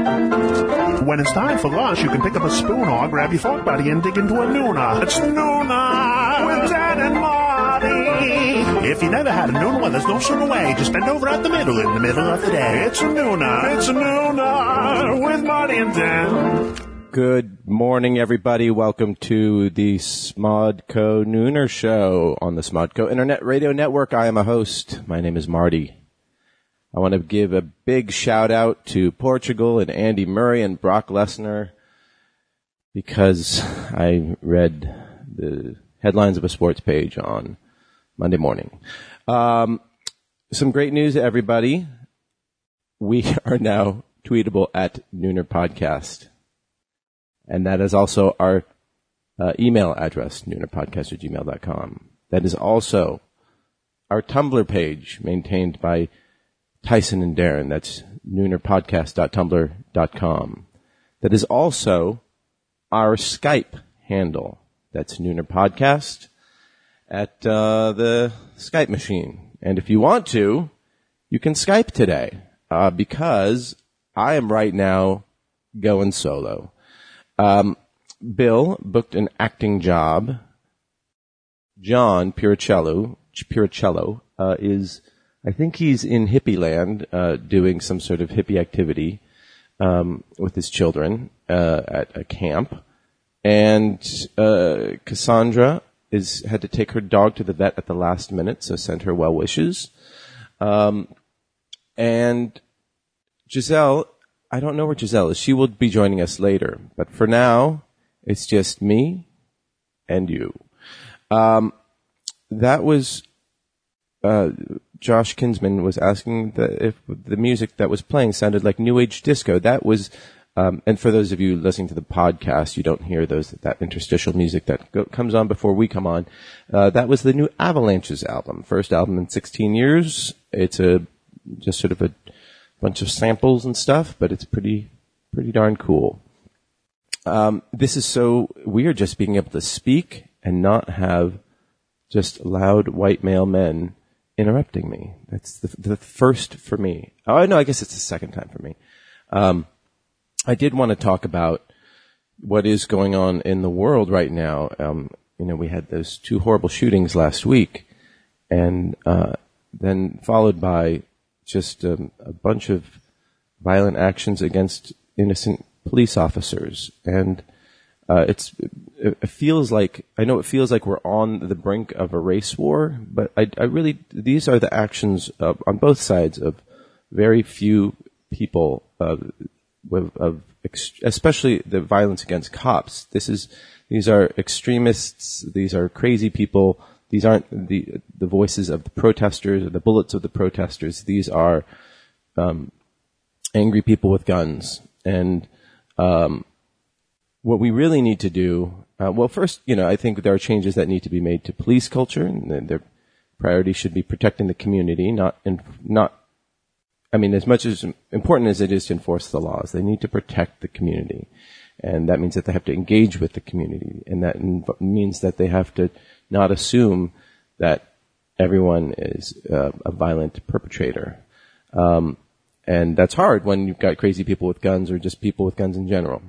When it's time for lunch, you can pick up a spoon or grab your fork buddy and dig into a Nooner. It's Nooner with Dan and Marty. If you never had a Nooner, well, there's no sooner way. Just bend over at the middle in the middle of the day. It's a Nooner. It's a Nooner with Marty and Dan. Good morning, everybody. Welcome to the Smodco Nooner Show on the Smodco Internet Radio Network. I am a host. My name is Marty. I want to give a big shout out to Portugal and Andy Murray and Brock Lesnar because I read the headlines of a sports page on Monday morning. Um, some great news, everybody. We are now tweetable at Nooner Podcast. And that is also our uh, email address, noonerpodcast at gmail.com. That is also our Tumblr page maintained by Tyson and Darren. That's noonerpodcast.tumblr.com. That is also our Skype handle. That's Nooner Podcast at uh, the Skype machine. And if you want to, you can Skype today uh, because I am right now going solo. Um, Bill booked an acting job. John Piricello, Piricello uh, is I think he's in hippie land, uh, doing some sort of hippie activity, um, with his children, uh, at a camp. And, uh, Cassandra is, had to take her dog to the vet at the last minute, so send her well wishes. Um, and Giselle, I don't know where Giselle is. She will be joining us later, but for now, it's just me and you. Um, that was, uh, Josh Kinsman was asking the, if the music that was playing sounded like New Age disco. That was, um, and for those of you listening to the podcast, you don't hear those that interstitial music that go, comes on before we come on. Uh, that was the new Avalanches album, first album in 16 years. It's a just sort of a bunch of samples and stuff, but it's pretty pretty darn cool. Um, this is so weird, just being able to speak and not have just loud white male men interrupting me. That's the, the first for me. Oh, no, I guess it's the second time for me. Um, I did want to talk about what is going on in the world right now. Um, you know, we had those two horrible shootings last week, and uh, then followed by just um, a bunch of violent actions against innocent police officers. And uh, it's it feels like I know it feels like we're on the brink of a race war, but I, I really these are the actions of, on both sides of very few people uh, with, of ex- especially the violence against cops. This is these are extremists. These are crazy people. These aren't the the voices of the protesters or the bullets of the protesters. These are um, angry people with guns and. Um, what we really need to do, uh, well, first, you know, I think there are changes that need to be made to police culture, and their priority should be protecting the community, not in, not. I mean, as much as important as it is to enforce the laws, they need to protect the community, and that means that they have to engage with the community, and that means that they have to not assume that everyone is uh, a violent perpetrator. Um, and that's hard when you've got crazy people with guns or just people with guns in general.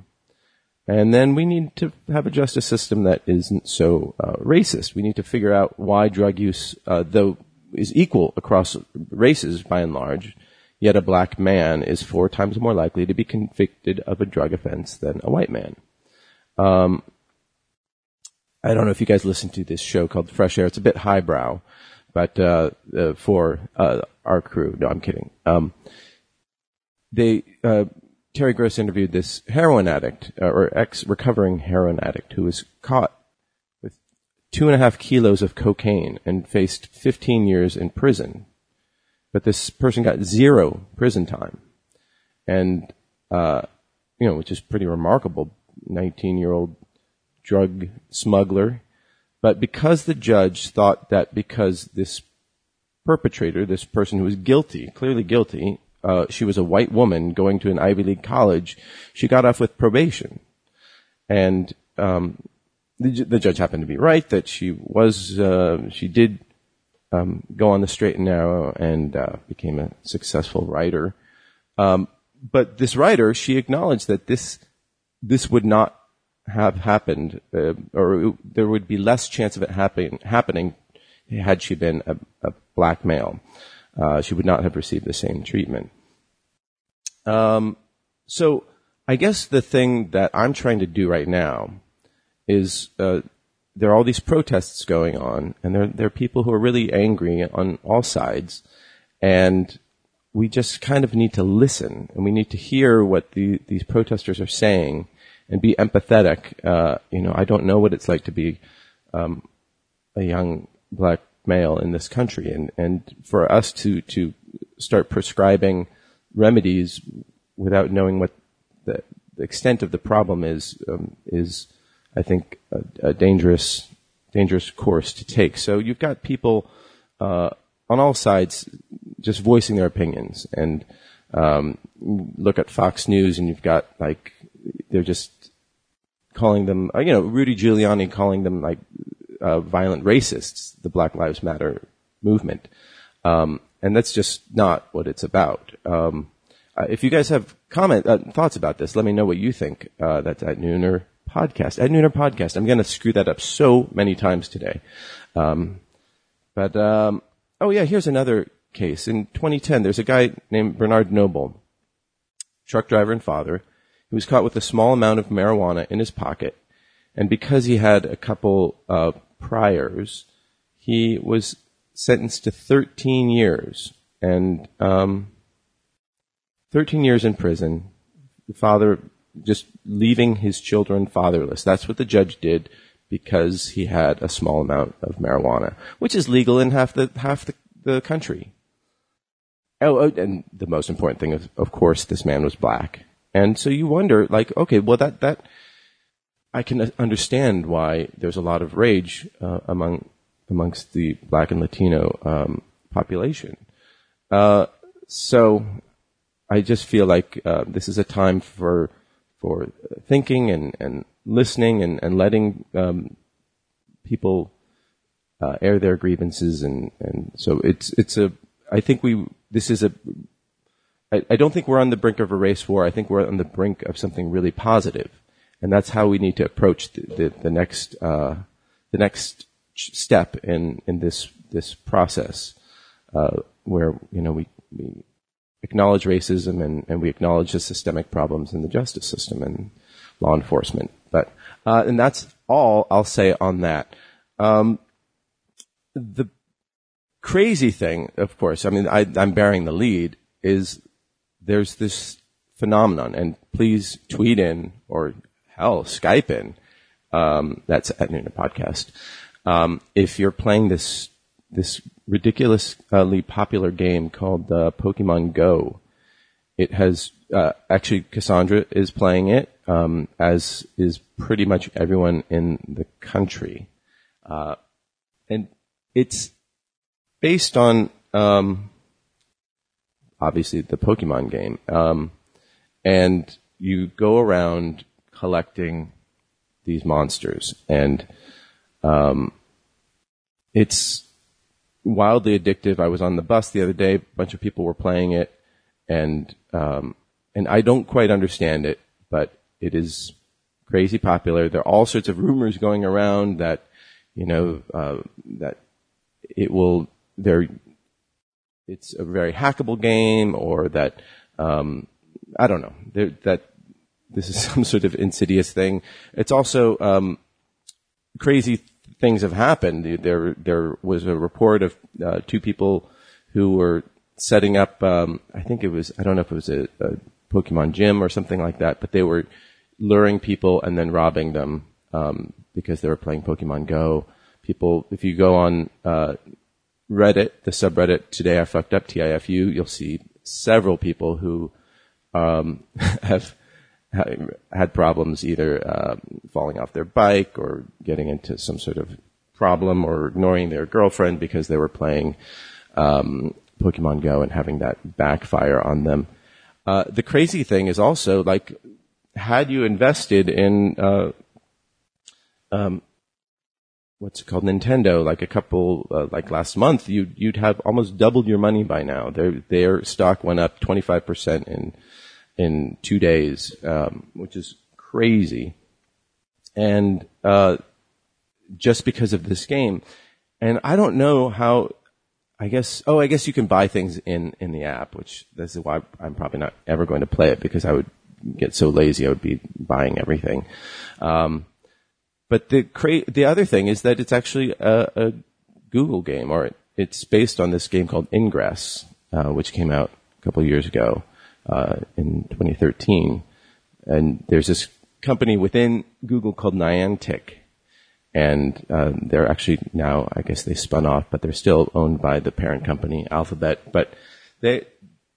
And then we need to have a justice system that isn't so uh, racist. We need to figure out why drug use, uh, though is equal across races by and large, yet a black man is four times more likely to be convicted of a drug offense than a white man. Um, I don't know if you guys listen to this show called Fresh Air. It's a bit highbrow, but uh, uh for uh, our crew, no, I'm kidding. Um, they uh, Terry Gross interviewed this heroin addict uh, or ex recovering heroin addict who was caught with two and a half kilos of cocaine and faced 15 years in prison. But this person got zero prison time. And, uh, you know, which is pretty remarkable. 19 year old drug smuggler. But because the judge thought that because this perpetrator, this person who was guilty, clearly guilty, uh, she was a white woman going to an Ivy League college, she got off with probation. And um, the, the, judge happened to be right that she was, uh, she did um, go on the straight and narrow and uh, became a successful writer. Um, but this writer, she acknowledged that this, this would not have happened, uh, or it, there would be less chance of it happen, happening had she been a, a black male. Uh, she would not have received the same treatment. Um, so I guess the thing that I'm trying to do right now is uh, there are all these protests going on, and there there are people who are really angry on all sides, and we just kind of need to listen, and we need to hear what the, these protesters are saying, and be empathetic. Uh, you know, I don't know what it's like to be um, a young black male in this country, and and for us to to start prescribing remedies without knowing what the, the extent of the problem is um, is I think a, a, dangerous dangerous course to take. So you've got people uh, on all sides just voicing their opinions, and um, look at Fox News, and you've got like they're just calling them, uh, you know, Rudy Giuliani calling them like uh, violent racists, the Black Lives Matter movement, um, and that's just not what it's about. Um, uh, if you guys have comment uh, thoughts about this, let me know what you think. Uh, that's at Nooner Podcast. At Nooner Podcast. I'm going to screw that up so many times today. Um, but um, oh yeah, here's another case. In 2010, there's a guy named Bernard Noble, truck driver and father, who was caught with a small amount of marijuana in his pocket, and because he had a couple uh, priors, he was sentenced to 13 years. And um, 13 years in prison, the father just leaving his children fatherless. That's what the judge did because he had a small amount of marijuana, which is legal in half the half the, the country. Oh, oh, and the most important thing is, of course, this man was black, and so you wonder, like, okay, well, that that I can understand why there's a lot of rage uh, among amongst the black and Latino um, population. Uh, so I just feel like uh, this is a time for for thinking and, and listening and, and letting um, people uh, air their grievances and, and so it's it's a I think we this is a I, I don't think we're on the brink of a race war. I think we're on the brink of something really positive, and that's how we need to approach the the, the next uh, the next step in in this this process uh, where you know we we acknowledge racism and, and we acknowledge the systemic problems in the justice system and law enforcement. But uh, and that's all I'll say on that. Um, the crazy thing, of course, I mean, I, I'm bearing the lead, is there's this phenomenon, and please tweet in or hell, Skype in. Um, that's at Nooner Podcast. Um, if you're playing this this ridiculously popular game called uh, Pokemon Go. It has uh, actually Cassandra is playing it, um, as is pretty much everyone in the country, uh, and it's based on um, obviously the Pokemon game, um, and you go around collecting these monsters, and um, it's wildly addictive. I was on the bus the other day. A bunch of people were playing it, and um, and I don't quite understand it, but it is crazy popular. There are all sorts of rumors going around that you know uh, that it will there. It's a very hackable game, or that um, I don't know that this is some sort of insidious thing. It's also um, crazy things have happened. There, there was a report of uh, two people who were setting up. Um, I think it was. I don't know if it was a, a, Pokemon gym or something like that, but they were luring people and then robbing them um, because they were playing Pokemon Go. People, if you go on uh, Reddit, the subreddit "Today I Fucked Up" (TIFU), you'll see several people who um, have had problems either uh, falling off their bike or getting into some sort of problem or ignoring their girlfriend because they were playing um, Pokemon Go and having that backfire on them. Uh, the crazy thing is also like, had you invested in uh, um, what's it called Nintendo like a couple uh, like last month, you you'd have almost doubled your money by now. Their their stock went up twenty five percent in in two days, um, which is crazy. And uh, just because of this game, and I don't know how. I guess. Oh, I guess you can buy things in in the app, which this is why I'm probably not ever going to play it because I would get so lazy I would be buying everything. Um, but the cra- the other thing is that it's actually a, a Google game, or it, it's based on this game called Ingress, uh, which came out a couple years ago uh, in 2013. And there's this company within Google called Niantic, and uh, they're actually now, I guess they spun off, but they're still owned by the parent company, Alphabet. But they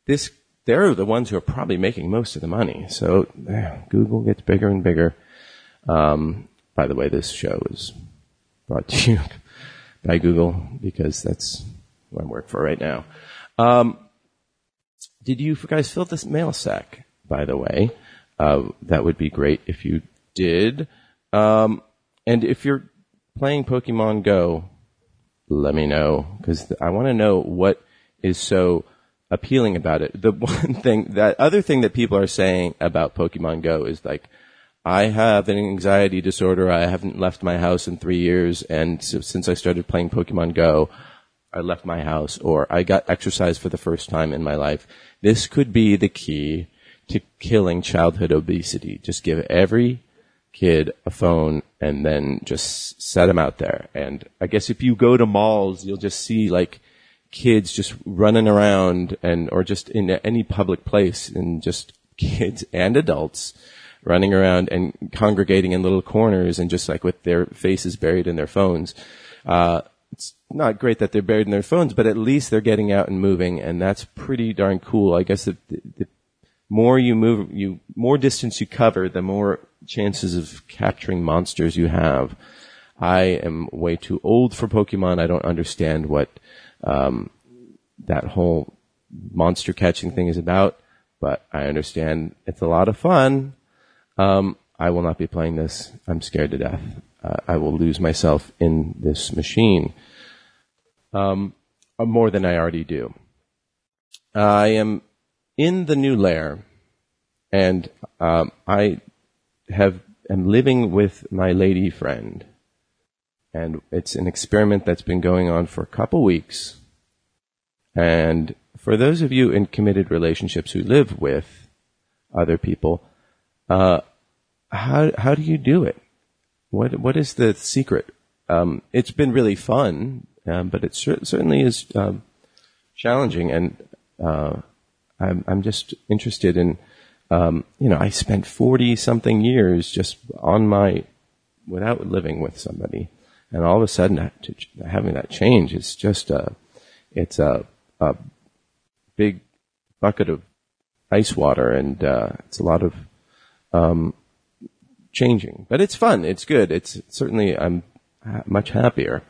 this they're the ones who are probably making most of the money. So Google gets bigger and bigger. Um, by the way, this show is brought to you by Google because that's who I work for right now. Um, did you guys fill this mail sack? By the way, uh, that would be great if you did. Um, and if you're playing Pokemon Go, let me know because I want to know what is so appealing about it. The one thing, that other thing that people are saying about Pokemon Go is like, I have an anxiety disorder. I haven't left my house in three years. And so since I started playing Pokemon Go, I left my house or I got exercise for the first time in my life. This could be the key to killing childhood obesity. Just give every kid a phone and then just set them out there. And I guess if you go to malls, you'll just see like kids just running around and, or just in any public place and just kids and adults running around and congregating in little corners and just like with their faces buried in their phones. Uh, it's not great that they're buried in their phones, but at least they're getting out and moving, and that's pretty darn cool. I guess the, the more you move, you more distance you cover, the more chances of capturing monsters you have. I am way too old for Pokemon. I don't understand what um, that whole monster catching thing is about, but I understand it's a lot of fun. Um, I will not be playing this. I'm scared to death. I will lose myself in this machine um, more than I already do. I am in the new lair, and um, I have am living with my lady friend, and it's an experiment that's been going on for a couple weeks. And for those of you in committed relationships who live with other people, uh, how how do you do it? What what is the secret? Um, it's been really fun, um, but it cer- certainly is um, challenging, and uh, I'm I'm just interested in. Um, you know, I spent forty something years just on my without living with somebody, and all of a sudden having that change is just a it's a, a big bucket of ice water, and uh, it's a lot of um, changing. But it's fun. It's good. It's certainly I'm much happier.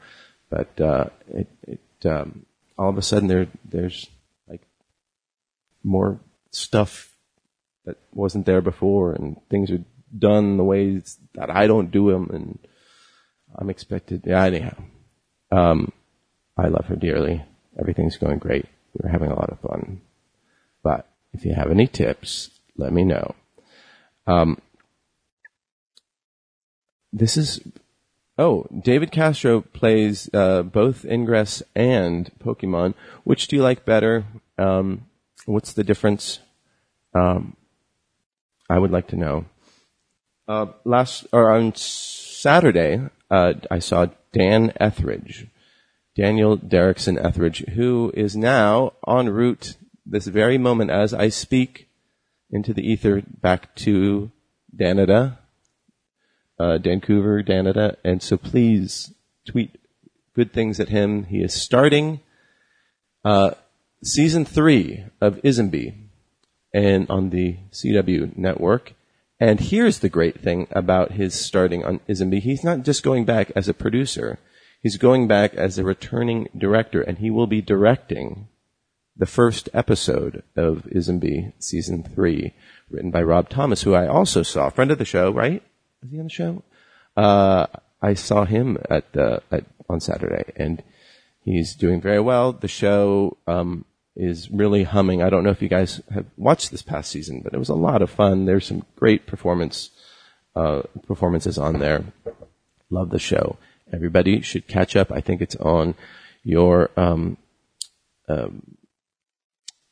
But uh, it, it um, all of a sudden there there's like more stuff that wasn't there before, and things are done the ways that I don't do them, and I'm expected. Yeah, anyhow, um, I love her dearly. Everything's going great. We're having a lot of fun. But if you have any tips, let me know. Um, this is oh David Castro plays uh, both Ingress and Pokemon. Which do you like better? Um, what's the difference? Um, I would like to know. Uh, last or on Saturday, uh, I saw Dan Etheridge, Daniel Derrickson Etheridge, who is now en route this very moment as I speak into the ether back to Canada uh, Vancouver, Canada, and so please tweet good things at him. He is starting uh, season three of iZombie and on the CW network. And here's the great thing about his starting on iZombie. He's not just going back as a producer. He's going back as a returning director and he will be directing the first episode of iZombie season three, written by Rob Thomas, who I also saw, friend of the show, right? Is he on the show? Uh, I saw him at the at, on Saturday, and he's doing very well. The show um, is really humming. I don't know if you guys have watched this past season, but it was a lot of fun. There's some great performance uh, performances on there. Love the show. Everybody should catch up. I think it's on your um, um,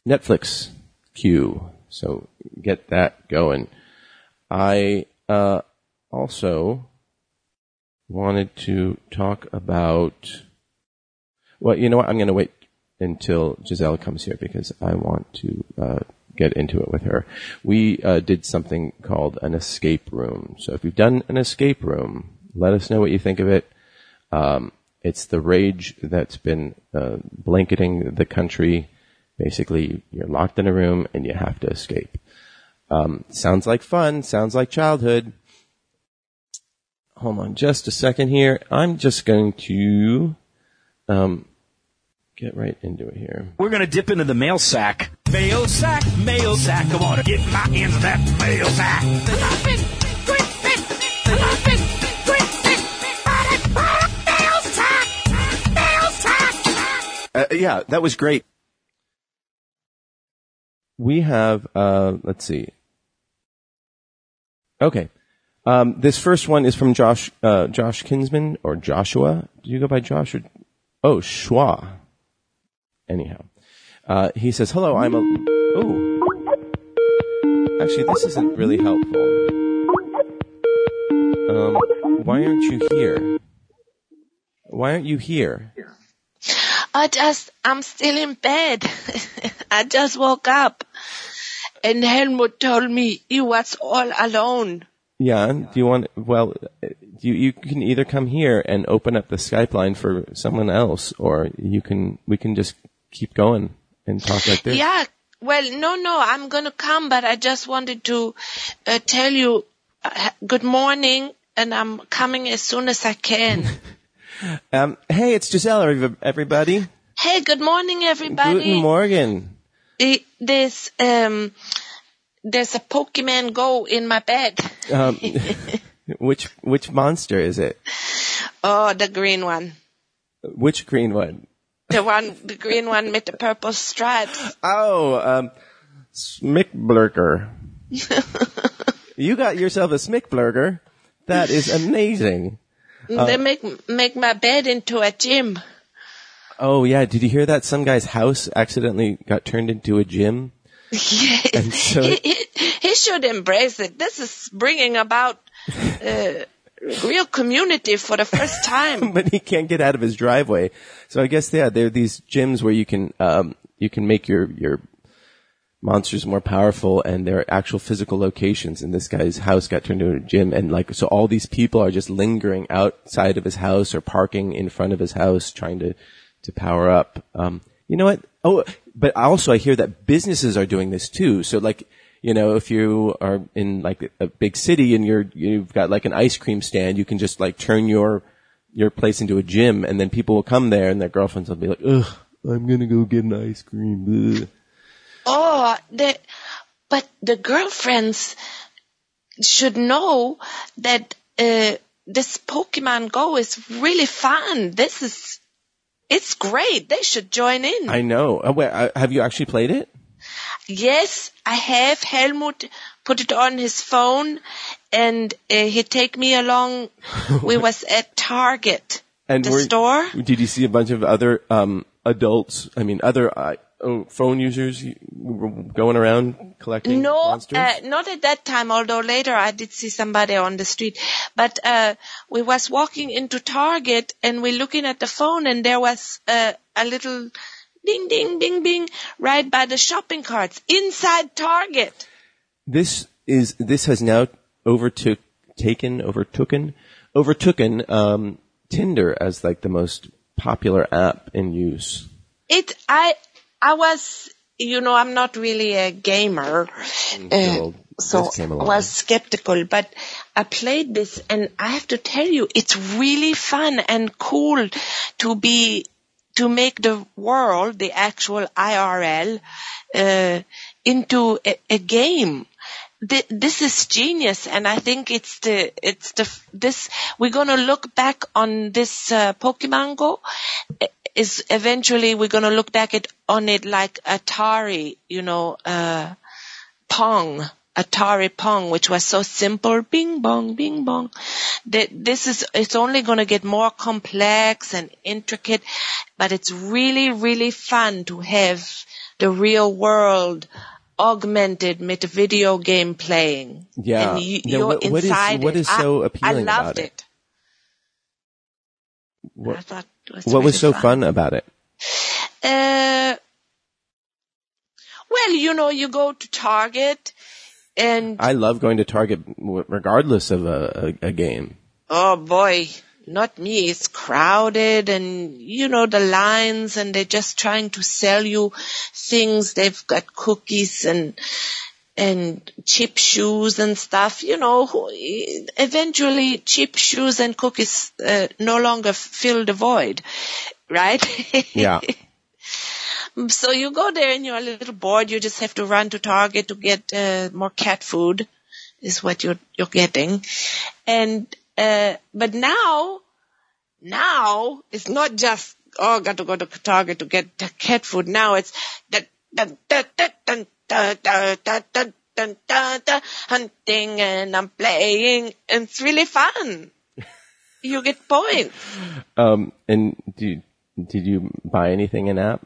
Netflix queue. So get that going. I uh, also wanted to talk about. Well, you know what? I'm going to wait until Giselle comes here because I want to uh, get into it with her. We uh, did something called an escape room. So if you've done an escape room, let us know what you think of it. Um, it's the rage that's been uh, blanketing the country. Basically, you're locked in a room and you have to escape. Um, sounds like fun. Sounds like childhood. Hold on just a second here. I'm just going to um, get right into it here. We're gonna dip into the mail sack. Mail sack, mail sack. Come on, get my hands on that mail sack. Uh, yeah, that was great. We have, uh, let's see. Okay. Um, this first one is from Josh, uh, Josh Kinsman or Joshua. Do you go by Josh or, oh, Schwa. Anyhow. Uh, he says, hello, I'm a, oh. Actually, this isn't really helpful. Um, why aren't you here? Why aren't you here? I just, I'm still in bed. I just woke up. And Helmut told me he was all alone. Yeah. Do you want? Well, you you can either come here and open up the Skype line for someone else, or you can we can just keep going and talk like this. Yeah. Well, no, no, I'm gonna come, but I just wanted to uh, tell you uh, good morning, and I'm coming as soon as I can. Um, hey, it's Giselle, everybody. hey, good morning, everybody. Guten Morgen. There's um, there's a Pokemon Go in my bed. Um, which which monster is it? Oh, the green one. Which green one? The one, the green one with the purple stripes. Oh, um, Smickblurker. you got yourself a Smickblurker. That is amazing. they make make my bed into a gym. Oh yeah, did you hear that? Some guy's house accidentally got turned into a gym. Yes. And so- he, he, he should embrace it. This is bringing about uh, real community for the first time. but he can't get out of his driveway. So I guess yeah, there are these gyms where you can um, you can make your your monsters more powerful, and there are actual physical locations. And this guy's house got turned into a gym, and like so, all these people are just lingering outside of his house or parking in front of his house, trying to to power up. Um, you know what? Oh, but also I hear that businesses are doing this too. So like. You know, if you are in like a big city and you're, you've got like an ice cream stand, you can just like turn your your place into a gym, and then people will come there, and their girlfriends will be like, "Ugh, I'm gonna go get an ice cream." Ugh. Oh, the, but the girlfriends should know that uh, this Pokemon Go is really fun. This is, it's great. They should join in. I know. Oh, wait, uh, have you actually played it? Yes, I have. Helmut put it on his phone and uh, he take me along. we was at Target, And the were- store. Did you see a bunch of other um, adults? I mean, other uh, oh, phone users were going around collecting No, monsters. uh, not at that time, although later I did see somebody on the street. But uh, we was walking into Target and we looking at the phone and there was uh, a little ding, ding, ding, ding right by the shopping carts inside Target. this is this has now overtook taken overtooken overtooken um, Tinder as like the most popular app in use. It, I, I was, you know, I'm not really a gamer. Until so I was skeptical, but I played this and I have to tell you, it's really fun and cool to be, to make the world, the actual IRL, uh, into a, a game. This is genius, and I think it's the it's the this we're gonna look back on this uh, Pokemon Go uh, is eventually we're going to look back at on it like Atari, you know, uh, Pong, Atari Pong, which was so simple, bing bong, bing bong. That this is, it's only going to get more complex and intricate, but it's really, really fun to have the real world augmented with video game playing. Yeah. And you, Now, what- what is- what so appealing I about loved it? it. What, I thought was what was so fun about it? Uh, well, you know, you go to Target and, I love going to Target regardless of a, a, a game. oh boy, not me. It's crowded and, you know, the lines and they're just trying to sell you things. They've got cookies and, and cheap shoes and stuff, you know, who- eventually cheap shoes and cookies uh, no longer fill the void, right? Yeah. So you go there and you're a little bored. You just have to run to Target to get uh, more cat food, is what you're you're getting. And uh, but now, now it's not just oh, got to go to Target to get the cat food. Now it's dun, dun, dun, da da da da da da da hunting and I'm playing. And it's really fun. you get points. Um, and do you, did you buy anything in app?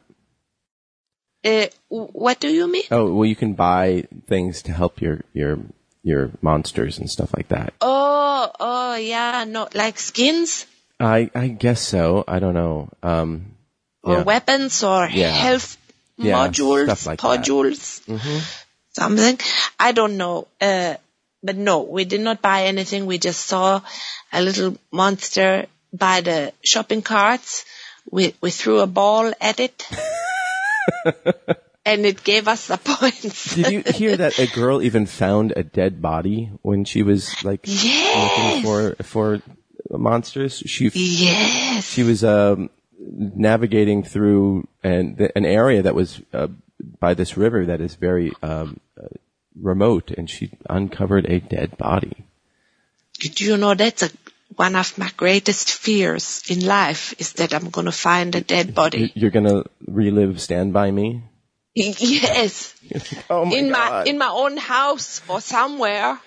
Uh, what do you mean? Oh, well, you can buy things to help your your your monsters and stuff like that. Oh, oh yeah, no, like skins. I I guess so. I don't know. Um, or yeah. weapons or yeah. health yeah, modules, like modules, something. I don't know. Uh, but no, we did not buy anything. We just saw a little monster by the shopping carts. We, we threw a ball at it. and it gave us the points. Did you hear that a girl even found a dead body when she was like Yes. looking for for monsters? She yes. she was um, navigating through an an area that was uh, by this river that is very um, uh, remote, and she uncovered a dead body. Do you know that's a, one of my greatest fears in life is that I'm going to find a dead body. You're gonna relive Stand by Me. Yes. Oh my in my god! in my own house or somewhere.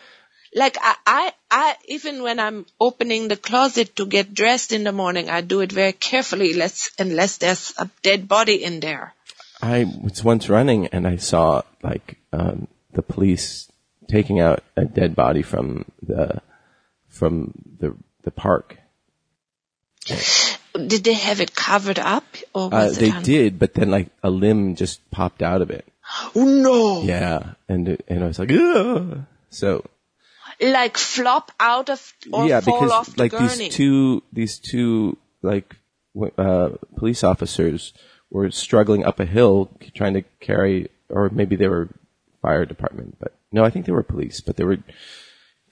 Like I, I, I, even when I'm opening the closet to get dressed in the morning, I do it very carefully, less, unless there's a dead body in there. I was once running and I saw like um, the police taking out a dead body from the from the the park. Did they have it covered up or Uh, they un- did, but then like a limb just popped out of it. Oh no! Yeah, and and I was like, Ugh. so Like flop out of or yeah, fall because off the like gurney. these two these two like uh, police officers were struggling up a hill trying to carry, or maybe they were fire department, but no, I think they were police, but they were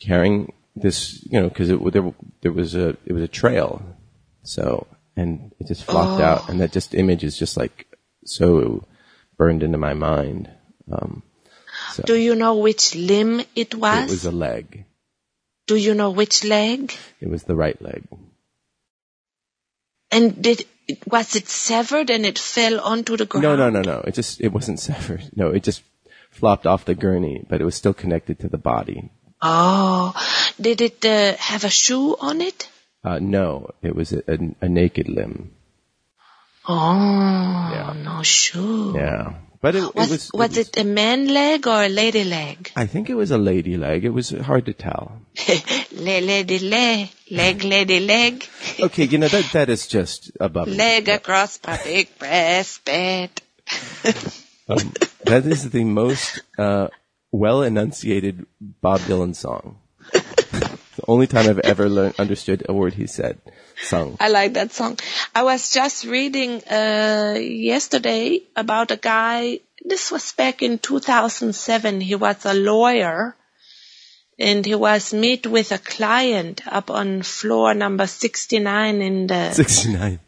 carrying this, you know, because it there there was a it was a trail, so and it just flopped Oh. out, and that just image is just like so burned into my mind. Um, so Do you know which limb it was? it was a leg. Do you know which leg? It was the right leg. And did was it severed and it fell onto the ground? No, no, no, no. It just it wasn't severed. No, it just flopped off the gurney, but it was still connected to the body. Oh, did it uh, have a shoe on it? Uh, no, it was a, a, a naked limb. Oh, Yeah. no shoe. Yeah, but it, it Was, was. was it a man leg or a lady leg? I think it was a lady leg. It was hard to tell. Le, lady, le, leg, lady, leg, Okay, you know that that is just above. leg across my big breast bed. Um, that is the most uh, well enunciated Bob Dylan song. The only time I've ever learned understood a word he said. Sung. I like that song. I was just reading uh, yesterday about a guy. This was back in 2007. He was a lawyer, and he was meet with a client up on floor number 69 in the Sixty nine.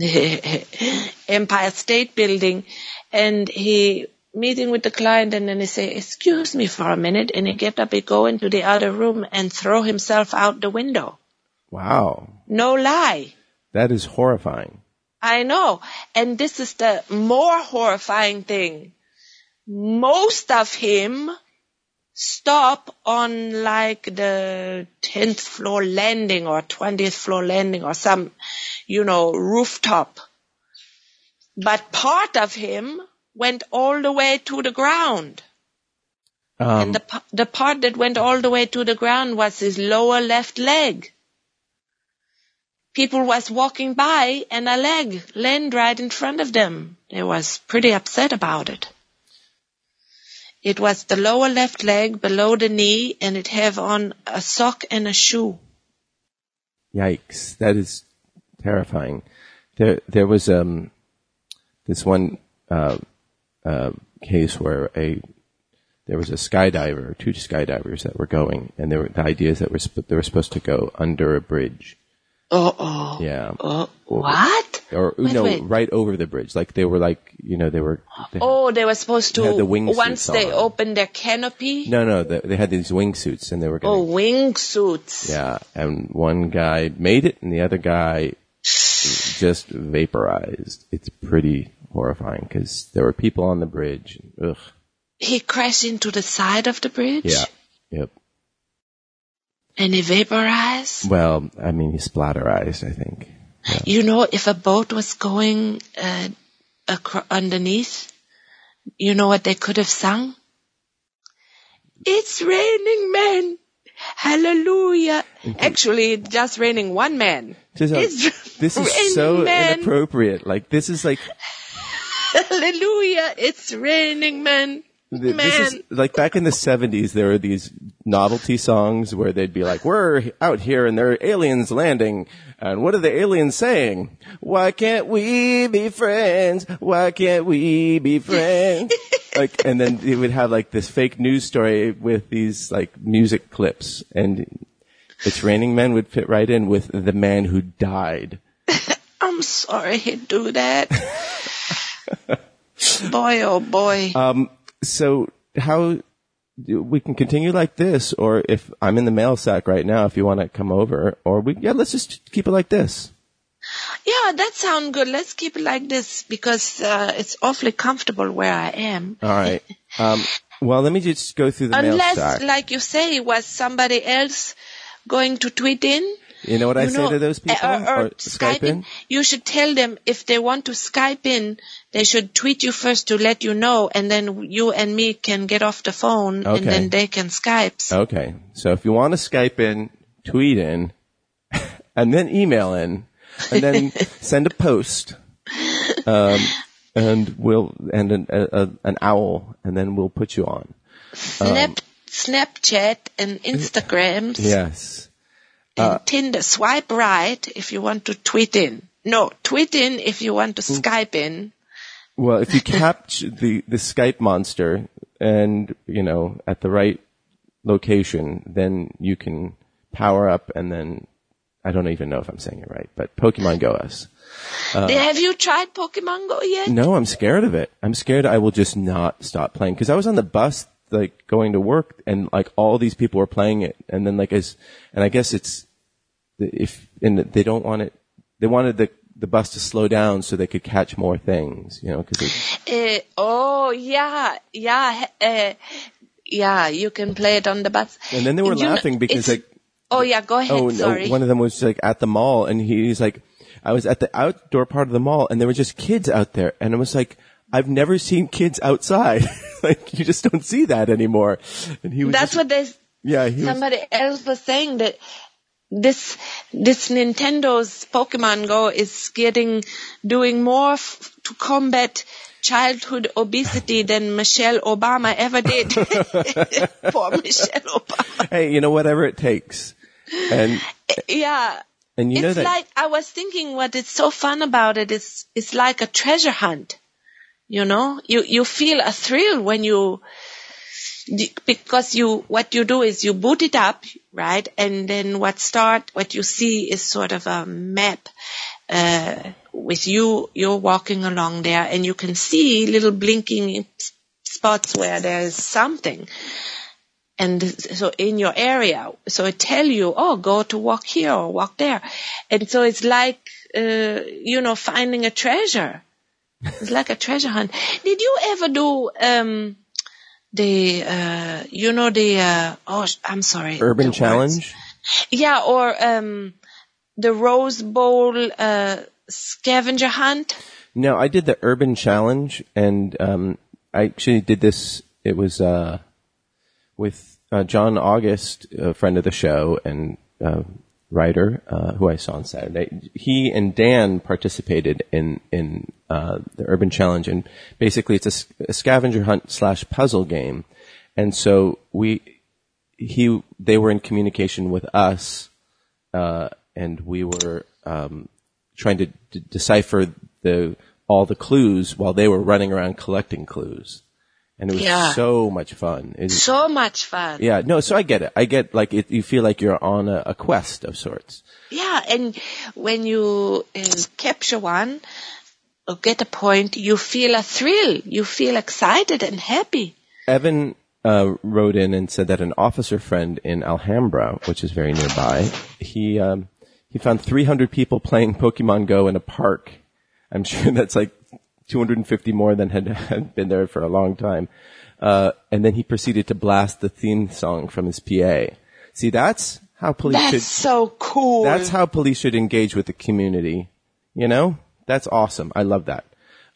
Empire State Building, and he meeting with the client, and then he say, "Excuse me for a minute," and he get up, he go into the other room and throw himself out the window. Wow, No lie. that is horrifying. I know. And this is the more horrifying thing. Most of him stop on like the 10th floor landing or 20th floor landing or some, you know, rooftop. But part of him went all the way to the ground. Um, and the, the part that went all the way to the ground was his lower left leg. People was walking by and a leg landed right in front of them. They was pretty upset about it. It was the lower left leg below the knee and it have on a sock and a shoe. Yikes! That is terrifying. There, there was um, this one uh, uh, case where a there was a skydiver, two skydivers that were going, and there were the ideas that were sp- they were supposed to go under a bridge. Oh, oh. Yeah, Oh, what? or Wait, no, wait. right over the bridge. Like they were like you know they were. They, Oh, they were supposed to, the once they on. opened their canopy. No, no, they, they had these wingsuits, and they were going Oh, wingsuits. Yeah, and one guy made it, and the other guy just vaporized. It's pretty horrifying because there were people on the bridge. Ugh. He crashed into the side of the bridge. Yeah. Yep. And he vaporized. Well, I mean, he splatterized. I think. You know, if a boat was going uh, acro- underneath, you know what they could have sung? It's raining men. Hallelujah. Actually, it's just raining one man. Just, It's this is so men. inappropriate. Like this is like Hallelujah. It's raining men. Man. this is like back in the seventies. There were these novelty songs where they'd be like, "We're out here and there are aliens landing." And what are the aliens saying? Why can't we be friends? Why can't we be friends? like, and then it would have like this fake news story with these like music clips and it's raining men would fit right in with the man who died. I'm sorry he'd do that. boy, oh boy. Um, so how we can continue like this, or if I'm in the mail sack right now, if you want to come over, or we, yeah, let's just keep it like this. yeah, that sounds good. Let's keep it like this because uh, it's awfully comfortable where I am. All right. Um, well, let me just go through the mail Unless, sack. like you say, was somebody else going to tweet in? You know what I you say to those people? uh, or, or Skype Skype in. You should tell them if they want to Skype in, they should tweet you first to let you know, and then you and me can get off the phone, Okay. and then they can Skype. Okay. So if you want to Skype in, tweet in, and then email in, and then send a post, um, and we'll and an, a, an owl, and then we'll put you on. Snap, Snapchat and Instagrams Yes. And Uh, Tinder. Swipe right if you want to tweet in. No, tweet in if you want to Skype in. Well, if you capture the, the Skype monster and, you know, at the right location, then you can power up and then, I don't even know if I'm saying it right, but Pokemon Go us. Have you tried Pokemon Go yet? Uh, No, I'm scared of it. I'm scared I will just not stop playing. Cause I was on the bus, like, going to work and like all these people were playing it. And then like as, and I guess it's, if, and they don't want it, they wanted the, the bus to slow down so they could catch more things, you know, cause it, Uh, oh yeah, yeah, uh, yeah. You can play it on the bus. And then they were You know, laughing because like, Oh yeah, go ahead. oh sorry. one of them was like at the mall and he's like, I was at the outdoor part of the mall and there were just kids out there and it was like, I've never seen kids outside. like you just don't see that anymore. And he was That's just- what they. yeah, he was, Somebody else was saying that this this Nintendo's Pokemon Go is getting doing more f- to combat childhood obesity than Michelle Obama ever did. Poor Michelle Obama. hey, you know, whatever it takes. And, Yeah. and you know it's that, like I was thinking what is so fun about it is it's like a treasure hunt. You know, you you feel a thrill when you because you what you do is you boot it up, right? And then what start what you see is sort of a map uh, with you you're walking along there and you can see little blinking spots where there is something. and so in your area. So it tell you, oh, go to walk here or walk there. And so it's like, uh, you know, finding a treasure. It's like a treasure hunt. Did you ever do, um, the, uh, you know, the, uh, oh, I'm sorry. Urban the words. Challenge? Yeah, or, um, the Rose Bowl, uh, scavenger hunt. No, I did the Urban Challenge, and um, I actually did this. It was uh, with uh, John August, a friend of the show and uh, writer, uh, who I saw on Saturday. He and Dan participated in in uh, the Urban Challenge, and basically it's a scavenger hunt slash puzzle game. And so we, he, they were in communication with us, uh, and we were um, trying to d- decipher the all the clues while they were running around collecting clues, and it was Yeah. so much fun. It- So much fun. yeah, no, so I get it. I get like it, you feel like you're on a, a quest of sorts. Yeah, and when you uh, capture one or get a point, you feel a thrill. You feel excited and happy. Evan uh, wrote in and said that an officer friend in Alhambra, which is very nearby, he um, he found 300 people playing Pokemon Go in a park. I'm sure that's like 250 more than had, had been there for a long time. Uh, and then he proceeded to blast the theme song from his PA. See, that's how police That's should. so cool. That's how police should engage with the community. You know, that's awesome. I love that.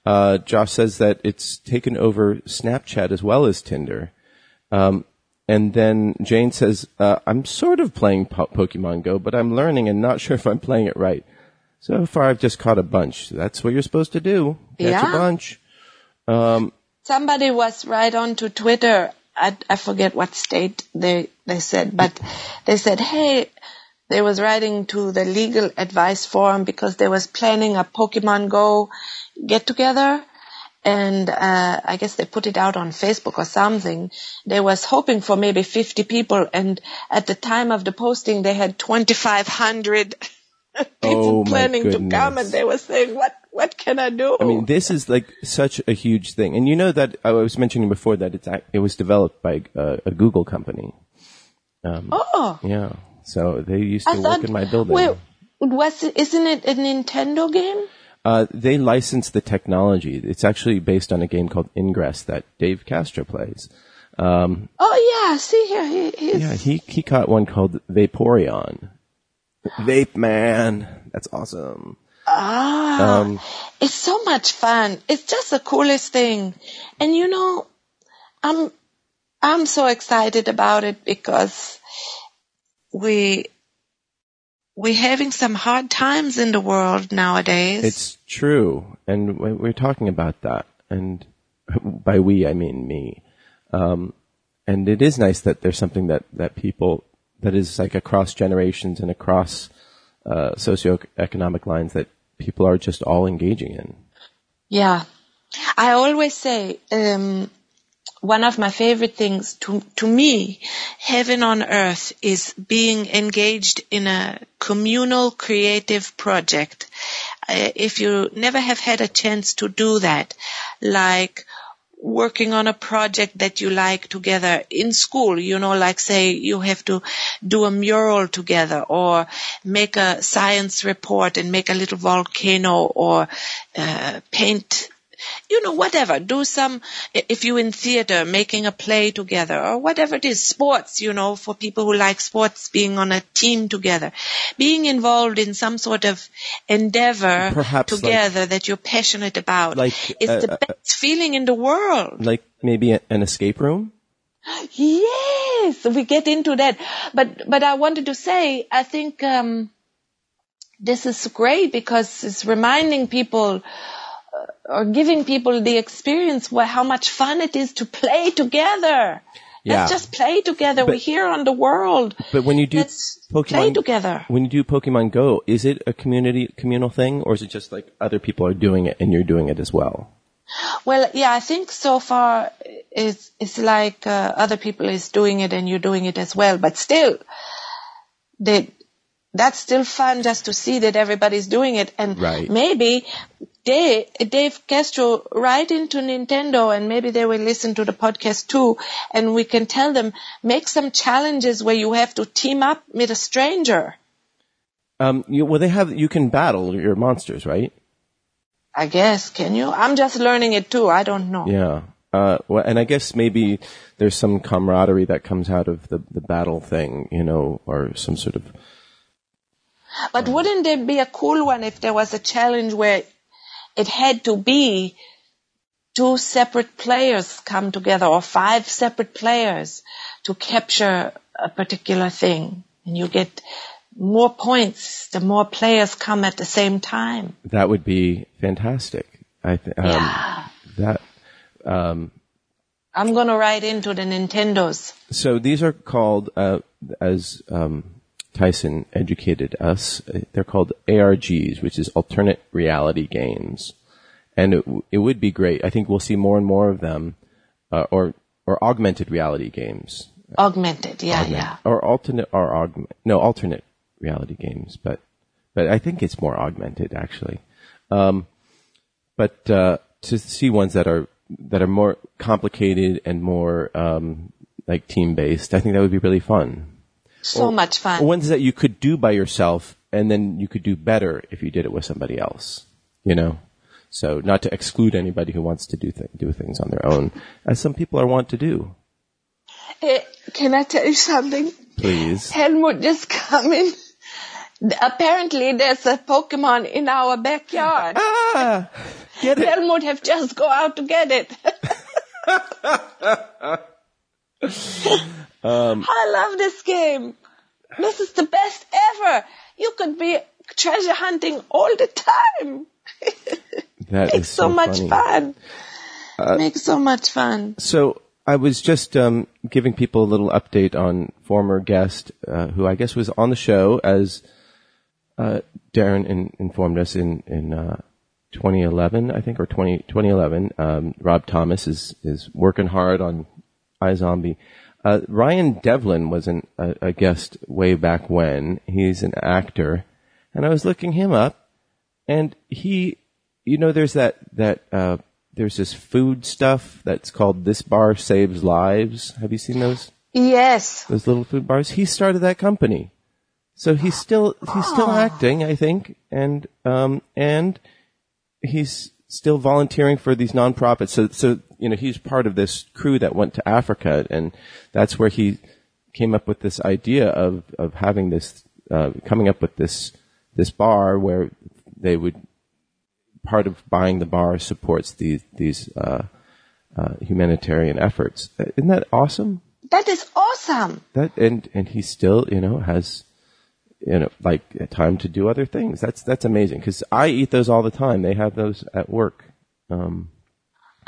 Uh, Josh says that it's taken over Snapchat as well as Tinder. Um, and then Jane says, uh, I'm sort of playing po- Pokemon Go, but I'm learning and not sure if I'm playing it right. So far, I've just caught a bunch. That's what you're supposed to do. Catch Yeah. a bunch. Somebody was right on to Twitter. I, I forget what state they, they said, but they said, hey, they was writing to the legal advice forum because they was planning a Pokemon Go get together. And, uh, I guess they put it out on Facebook or something. They was hoping for maybe 50 people. And at the time of the posting, they had 2,500 people Oh, planning to come. And they were saying, what, what can I do? I mean, this is like such a huge thing. And you know that I was mentioning before that it's, it was developed by uh, a Google company. oh. Yeah. So they used to I work thought, in my building. Wait, was it, isn't it a Nintendo game? Uh, they licensed the technology. It's actually based on a game called Ingress that Dave Castro plays. Oh yeah, see here, he, he's, Yeah, he, he caught one called Vaporeon. Vape Man. That's awesome. ah, Um, it's so much fun. It's just the coolest thing, and you know, I'm I'm so excited about it because we we're having some hard times in the world nowadays. It's true. And we- we're talking about that. And by we, I mean me. Um, and it is nice that there's something that, that people, that is like across generations and across, uh, socioeconomic lines that people are just all engaging in. Yeah. I always say, um, one of my favorite things to, to me, heaven on earth is being engaged in a communal creative project. Uh, if you never have had a chance to do that, like working on a project that you like together in school, you know, like say you have to do a mural together or make a science report and make a little volcano or uh, paint you know, whatever, do some, if you're in theater, making a play together or whatever it is, sports, you know, for people who like sports, being on a team together, being involved in some sort of endeavor Perhaps like- together that you're passionate about Like, is uh, the uh, best feeling in the world. Like maybe an escape room? Yes, we get into that. But, but I wanted to say, I think, um, this is great because it's reminding people uh, or giving people the experience where how much fun it is to play together. Yeah. Let's just play together. We're here on the world. But when you do Let's Pokemon, play together. when you do Pokemon Go, is it a community communal thing, or is it just like other people are doing it and you're doing it as well? Well, yeah, I think so far it's it's like uh, other people is doing it and you're doing it as well. But still, that that's still fun just to see that everybody's doing it, and Right. maybe Dave, Dave Castro, write into Nintendo and maybe they will listen to the podcast too. And we can tell them, make some challenges where you have to team up with a stranger. Um, you, well, they have, you can battle your monsters, right? I guess, can you? I'm just learning it too. I don't know. Yeah. Uh, well, and I guess maybe there's some camaraderie that comes out of the, the battle thing, you know, or some sort of. But wouldn't there be a cool one if there was a challenge where it had to be two separate players come together or five separate players to capture a particular thing and you get more points the more players come at the same time. That would be fantastic. I th- um, Yeah. that um, I'm going to write into the Nintendos. So these are called, uh, as um, Tyson educated us, they're called ARGs, which is alternate reality games, and it, it would be great. I think we'll see more and more of them, uh, or or augmented reality games, Augmented. Yeah, Augment- yeah. or alternate or augment no alternate reality games, but but I think it's more augmented actually. Um, but uh, to see ones that are that are more complicated and more um, like team based, I think that would be really fun. So much fun. Ones that you could do by yourself, and then you could do better if you did it with somebody else. You know. So not to exclude anybody who wants to do th- do things on their own, as some people are want to do. Eh, can I tell you something? Please. Helmut just come in. Apparently there's a Pokemon in our backyard. Ah, get it. Helmut have just go out to get it. Um, I love this game. This is the best ever. You could be treasure hunting all the time. That Makes is so, much fun. Makes so much fun. So I was just um, giving people a little update on former guest uh, who I guess was on the show as uh, Darren in, informed us in in uh, 2011, I think, or 20, 2011. Um, Rob Thomas is is working hard on iZombie. Uh, Ryan Devlin was an, a, a guest way back when. He's an actor, and I was looking him up, and he, you know, there's that that uh, there's this food stuff that's called "This Bar Saves Lives." Have you seen those? Yes. Those little food bars. He started that company, so he's still he's still acting, I think, and um and he's still volunteering for these nonprofits. So so you know he's part of this crew that went to Africa, and that's where he came up with this idea of of having this uh, coming up with this this bar where they would part of buying the bar supports these these uh, uh, humanitarian efforts. Isn't that awesome? That is awesome. That and and he still you know has you know like time to do other things. That's that's amazing because I eat those all the time. They have those at work. Um,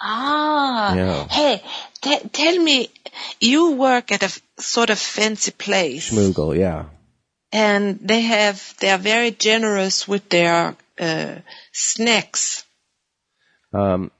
Ah. Yeah. Hey, t- tell me, you work at a f- sort of fancy place. Schmoogle, yeah. and they have they are very generous with their uh, snacks. Um,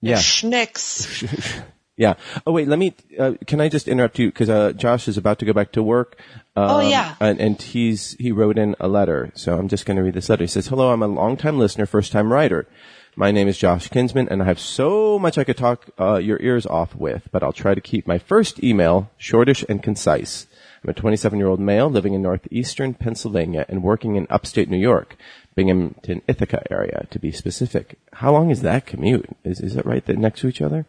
yeah. Snacks. Yeah. Oh wait, let me. Uh, can I just interrupt you because uh, Josh is about to go back to work. Um, Oh, yeah. And, and he's he wrote in a letter, so I'm just going to read this letter. He says, "Hello, I'm a longtime listener, first time writer. My name is Josh Kinsman, and I have so much I could talk uh, your ears off with, but I'll try to keep my first email shortish and concise. I'm a 27 year old male living in northeastern Pennsylvania and working in upstate New York, Binghamton, Ithaca area, to be specific. How long is that commute? Is is it right there next to each other?"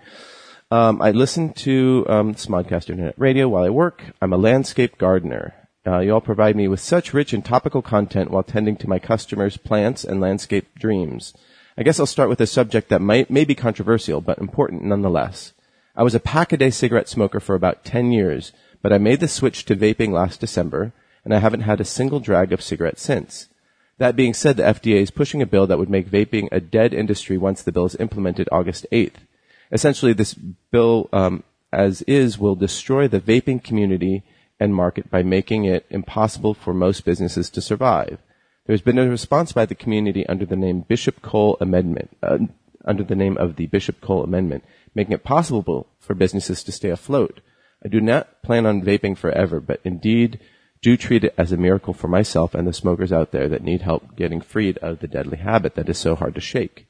Um, I listen to um, Smodcast Internet Radio while I work. I'm a landscape gardener. Uh, you all provide me with such rich and topical content while tending to my customers' plants and landscape dreams. I guess I'll start with a subject that might may be controversial, but important nonetheless. I was a pack-a-day cigarette smoker for about 10 years, but I made the switch to vaping last December, and I haven't had a single drag of cigarette since. That being said, the FDA is pushing a bill that would make vaping a dead industry once the bill is implemented August 8th. Essentially, this bill, um, as is, will destroy the vaping community and market by making it impossible for most businesses to survive. There's been a response by the community under the name Bishop Cole Amendment, uh, under the name of the Bishop Cole Amendment, making it possible for businesses to stay afloat. I do not plan on vaping forever, but indeed do treat it as a miracle for myself and the smokers out there that need help getting freed of the deadly habit that is so hard to shake.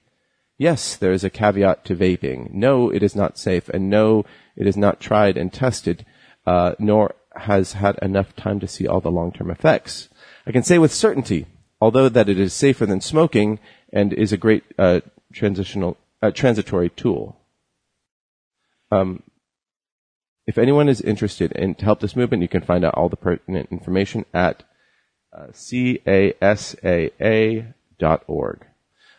Yes, there is a caveat to vaping. No, it is not safe, and no, it is not tried and tested, uh, nor has had enough time to see all the long-term effects. I can say with certainty, although that it is safer than smoking and is a great uh, transitional uh, transitory tool. Um, if anyone is interested in to help this movement, you can find out all the pertinent information at uh, casaa.org.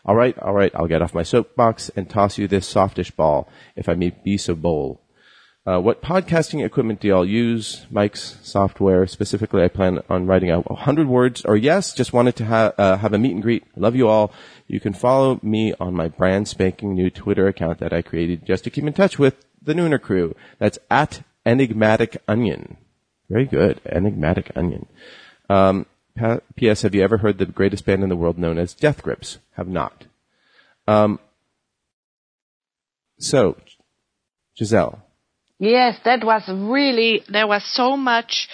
All right, all right, I'll get off my soapbox and toss you this softish ball, if I may be so bold. Uh, what podcasting equipment do y'all use? Mics software. Specifically, I plan on writing out 100 words, or yes, just wanted to ha- uh, have a meet and greet. Love you all. You can follow me on my brand spanking new Twitter account that I created just to keep in touch with the Nooner crew. That's at Enigmatic Onion. Very good. Enigmatic Onion. Um, P.S. Have you ever heard the greatest band in the world known as Death Grips? Have not. Um, so, Giselle. Yes, that was really, there was so much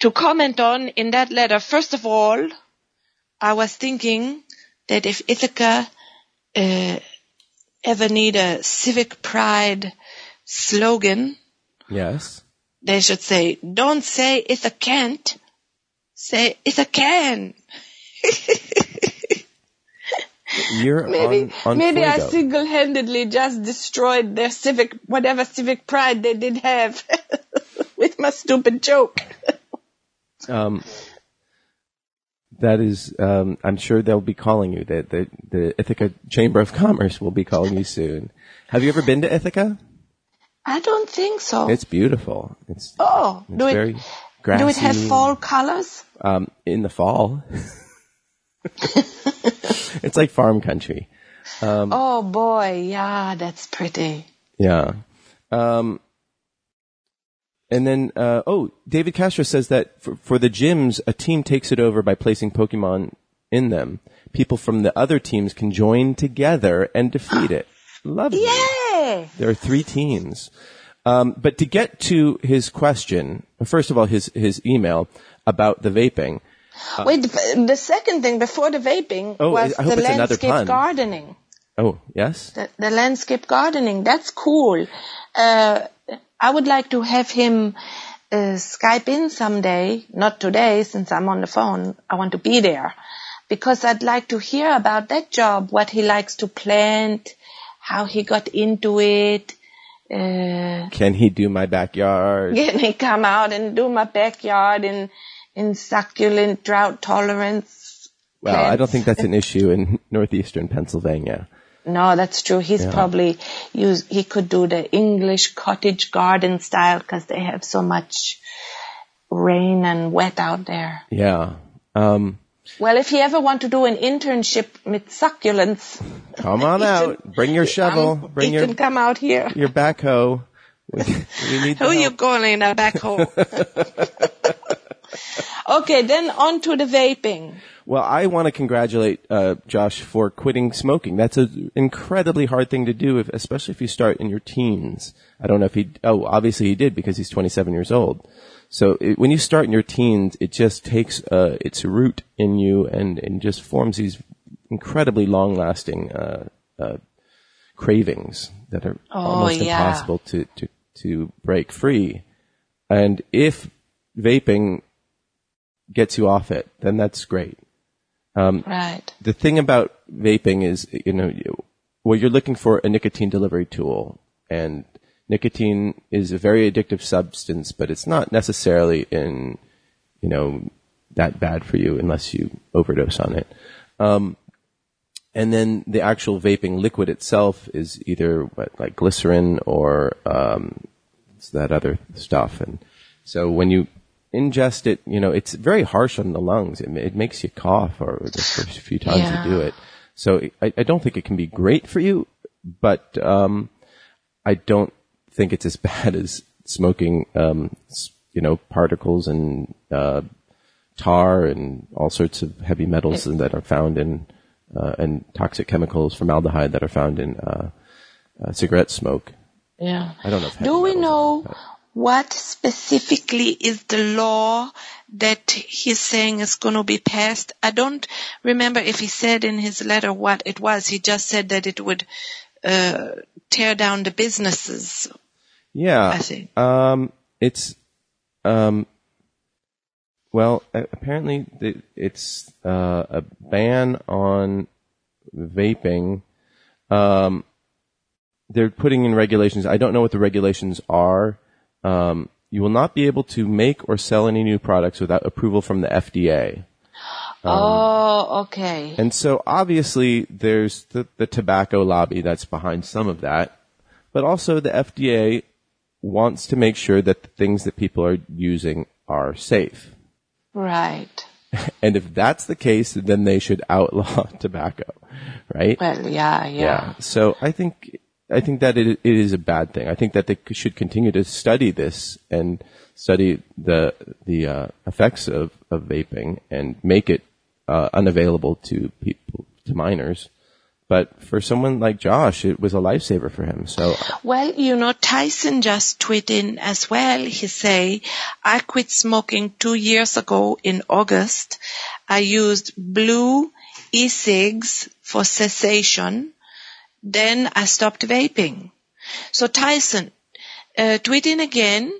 to comment on in that letter. First of all, I was thinking that if Ithaca uh, ever need a civic pride slogan, yes, they should say, "Don't say Ithaca can't, say Ithaca can." You're maybe on, on maybe I single-handedly just destroyed their civic whatever civic pride they did have with my stupid joke. Um, that is, um, I'm sure they'll be calling you. The, the, the Ithaca Chamber of Commerce will be calling you soon. Have you ever been to Ithaca? I don't think so. It's beautiful. It's, oh, it's do it very grassy. do it have fall colors? Um, in the fall. it's like farm country. Um, oh boy, yeah, that's pretty. Yeah. Um, and then, uh, oh, David Castro says that for, for the gyms, a team takes it over by placing Pokemon in them. People from the other teams can join together and defeat it. Lovely. Yay! There are three teams. Um, but to get to his question, first of all, his, his email about the vaping. Wait, the second thing before the vaping Oh, was the landscape gardening. Oh, yes? The, the landscape gardening, that's cool. Uh, I would like to have him uh, Skype in someday, not today since I'm on the phone. I want to be there because I'd like to hear about that job, what he likes to plant, how he got into it. Uh, Can he do my backyard? can he come out and do my backyard in, in succulent drought tolerance? Well, I don't think that's an issue in northeastern Pennsylvania. No, that's true. He's Yeah. probably use. He could do the English cottage garden style because they have so much rain and wet out there. Yeah. Um, Well, if you ever want to do an internship with succulents, come on out. can- Bring your shovel. um, Bring he your can come out here. your backhoe. We, we need Who you calling a backhoe? okay, then on to the vaping. Well, I want to congratulate uh, Josh for quitting smoking. That's an incredibly hard thing to do, if, especially if you start in your teens. I don't know if he. Oh, obviously he did because he's 27 years old. So it, when you start in your teens, it just takes uh, its root in you and and just forms these incredibly long-lasting uh, uh, cravings that are Oh, almost yeah. impossible to, to to break free. And if vaping gets you off it, then that's great. Right. The thing about vaping is, you know, you, well, you're looking for a nicotine delivery tool, and nicotine is a very addictive substance, but it's not necessarily in, you know, that bad for you unless you overdose on it. Um, and then the actual vaping liquid itself is either what, like glycerin or um, it's that other stuff. And so when you ingest it, you know, it's very harsh on the lungs. It, it makes you cough or the first few times Yeah. you do it. So I, I don't think it can be great for you, but um, I don't think it's as bad as smoking, um, you know, particles and uh, tar and all sorts of heavy metals that are found in uh, and toxic chemicals, formaldehyde that are found in uh, uh, cigarette smoke. Yeah. I don't know if Do we know what specifically is the law that he's saying is going to be passed? I don't remember if he said in his letter what it was. He just said that it would uh, tear down the businesses. Yeah. I see. Um, it's, um, well, apparently it's uh, a ban on vaping. Um, they're putting in regulations. I don't know what the regulations are. Um, you will not be able to make or sell any new products without approval from the FDA. oh, okay. And so obviously there's the, the tobacco lobby that's behind some of that, but also the FDA wants to make sure that the things that people are using are safe. Right. And if that's the case, then they should outlaw tobacco, right? Well, yeah, yeah. So I think I think that it, it is a bad thing. I think that they should continue to study this and study the the uh, effects of, of vaping and make it uh, unavailable to people to minors. But for someone like Josh, it was a lifesaver for him. So Well, you know, Tyson just tweeted in as well. He say, I quit smoking two years ago in August. I used blu e-cigs for cessation. Then I stopped vaping. So Tyson, uh, tweet in again.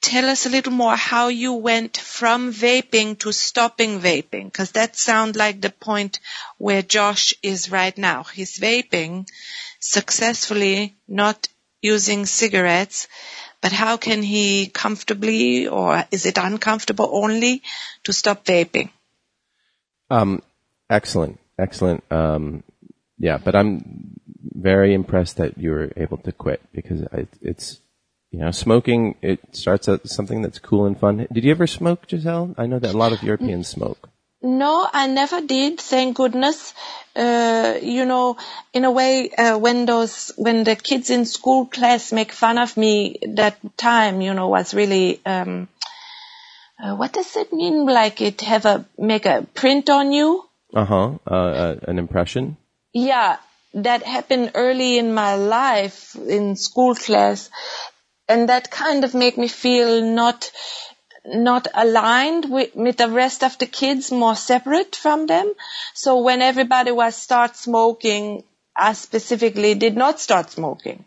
Tell us a little more how you went from vaping to stopping vaping, because that sounds like the point where Josh is right now. He's vaping successfully, not using cigarettes, but how can he comfortably, or is it uncomfortable only to stop vaping? Um, excellent, excellent. Um, yeah, but I'm very impressed that you were able to quit because it, it's, you know, smoking. It starts as something that's cool and fun. Did you ever smoke, Giselle? I know that a lot of Europeans smoke. No, I never did. Thank goodness. Uh, you know, in a way, uh, when those, when the kids in school class make fun of me, that time, you know, was really, um, uh, what does it mean? Like it have a, make a print on you? Uh-huh. Uh, uh, an impression. Yeah, that happened early in my life in school class. And that kind of made me feel not, not aligned with, with the rest of the kids, more separate from them. So when everybody was start smoking, I specifically did not start smoking.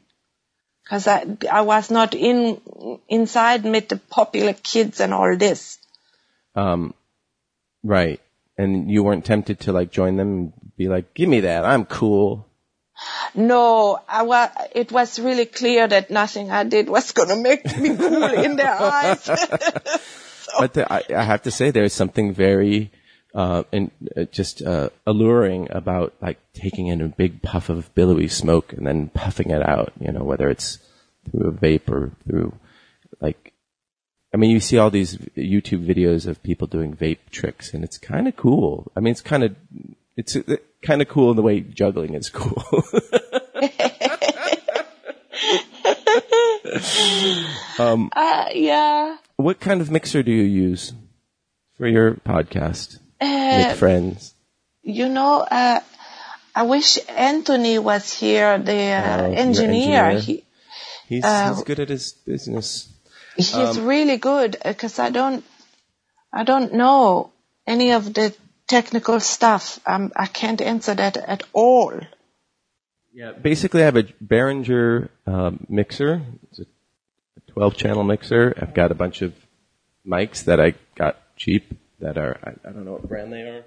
Cause I, I was not in, inside with the popular kids and all this. Um, right. And you weren't tempted to like join them and be like, give me that. I'm cool. No, I wa- it was really clear that nothing I did was gonna make me cool in their eyes. But the, I, I have to say there's something very, uh, and uh, just, uh, alluring about like taking in a big puff of billowy smoke and then puffing it out, you know, whether it's through a vape or through like, I mean, you see all these YouTube videos of people doing vape tricks and it's kind of cool. I mean, it's kind of, it's kind of cool in the way juggling is cool. uh, yeah. what kind of mixer do you use for your podcast? Uh, With friends. you know, uh, I wish Anthony was here, the uh, Oh, engineer. engineer. He, He's, uh, he's good at his business. he's Um, really good because I don't, I don't know any of the technical stuff. Um, I can't answer that at all. Yeah, basically, I have a Behringer um, mixer. It's a 12 channel mixer. I've got a bunch of mics that I got cheap that are, I, I don't know what brand they are.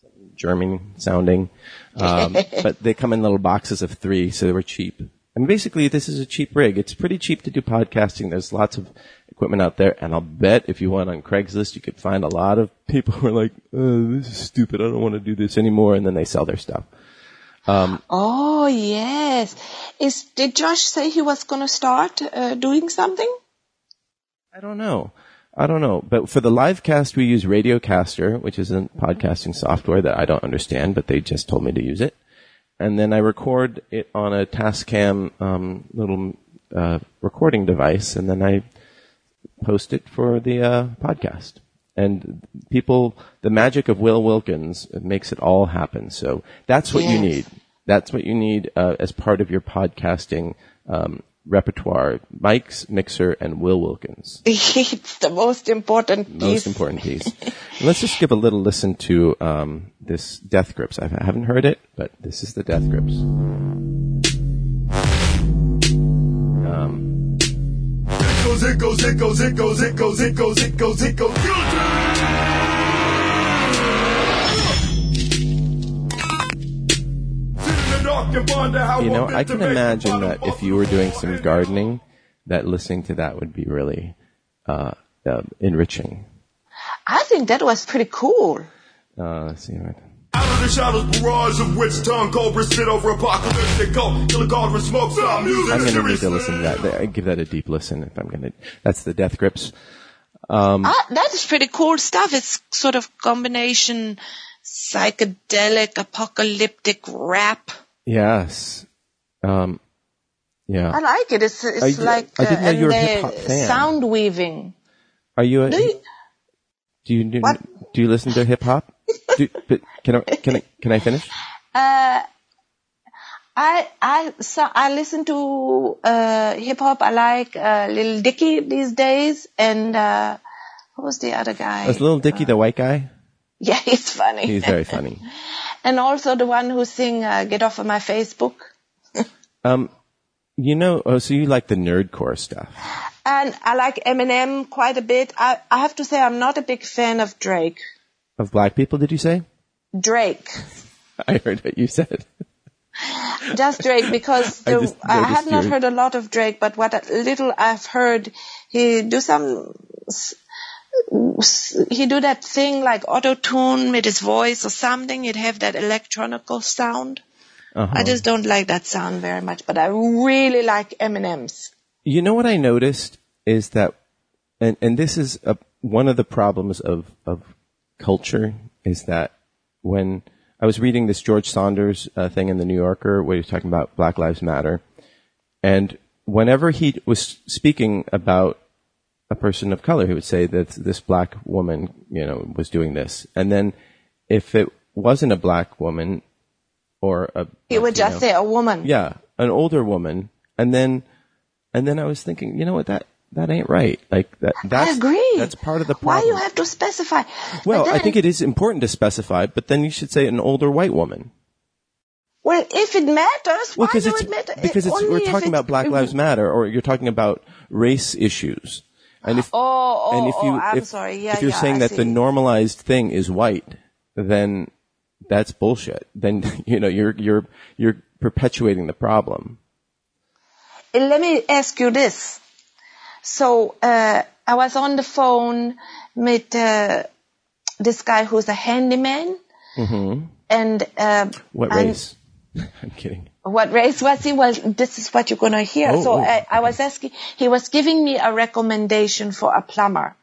Something German sounding. Um, but they come in little boxes of three, so they were cheap. And basically, this is a cheap rig. It's pretty cheap to do podcasting. There's lots of equipment out there, and I'll bet if you went on Craigslist, you could find a lot of people who are like, oh, this is stupid. I don't want to do this anymore. And then they sell their stuff. Oh yes. Is did Josh say he was going to start uh, doing something? I don't know. I don't know. But for the live cast, we use Radiocaster, which is a podcasting software that I don't understand, but they just told me to use it. And then I record it on a Tascam um, little uh, recording device, and then I post it for the uh, podcast. And people, the magic of Will Wilkins makes it all happen. So that's what you need. That's what you need uh, as part of your podcasting um, repertoire: mics, Mixer, and Will Wilkins. it's the most important piece. Most important piece. Let's just give a little listen to um, this Death Grips. I haven't heard it, but this is the Death Grips. Um, goes, it goes, it goes, it goes, it goes, it goes, it goes, it goes. you know, I can imagine that if you were doing some gardening, that listening to that would be really uh, uh, enriching. I think that was pretty cool. Uh, let's see. What, Out of the shadows, barrage of witch tongue, cobra spit over apocalyptic cold. Killer cauldron smoke, stop music. I'm going to need to listen to that. I give that a deep listen if I'm going to. That's the Death Grips. Ah, that is pretty cool stuff. It's sort of combination psychedelic, apocalyptic rap. Yes. Um, yeah. I like it. It's, it's you- like I didn't know and you were a hip-hop fan. sound weaving. Are you? A, Do you- do you do, What? do you listen to hip hop? Do- but can I can I can I finish? Uh, I I so I listen to uh, hip hop. I like uh, Lil Dicky these days, and uh, what was the other guy? Was Little Dicky the white guy? yeah, he's funny. He's very funny. and also the one who sing uh, "Get Off of My Facebook." Um, you know, oh, so you like the nerdcore stuff? And I like Eminem quite a bit. I, I have to say I'm not a big fan of Drake. Of black people, did you say? Drake. I heard what you said. Just Drake because I the, just I, noticed have not heard a lot of Drake, but what little I've heard, he do some, he do that thing like auto tune with his voice or something. It have that electronical sound. Uh-huh. I just don't like that sound very much, but I really like Eminem's. You know what I noticed is that, and, and this is a, one of the problems of, of culture is that when I was reading this George Saunders uh, thing in the New Yorker where he was talking about Black Lives Matter, and whenever he was speaking about a person of color, he would say that this black woman, you know, was doing this, and then if it wasn't a black woman or a He would just know, say a woman. yeah, an older woman, and then, and then I was thinking, you know what, that that ain't right. Like that. That's, I agree. That's part of the problem. Why problem. you have to specify? well, But I think it is important to specify, but then you should say an older white woman. Well, if it matters, Well, why do it matter? because it's, we're talking about Black Lives Matter, or you're talking about race issues. And if Oh, oh, and if you oh, I'm if, sorry. Yeah, if you're yeah, saying I that the normalized thing is white, then that's bullshit. Then you know you're you're you're perpetuating the problem. let me ask you this. So uh, I was on the phone with uh, this guy who's a handyman, and uh, What race? I'm kidding. what race was he? Well, this is what you're gonna hear. Oh, so oh. I, I was asking. He was giving me a recommendation for a plumber,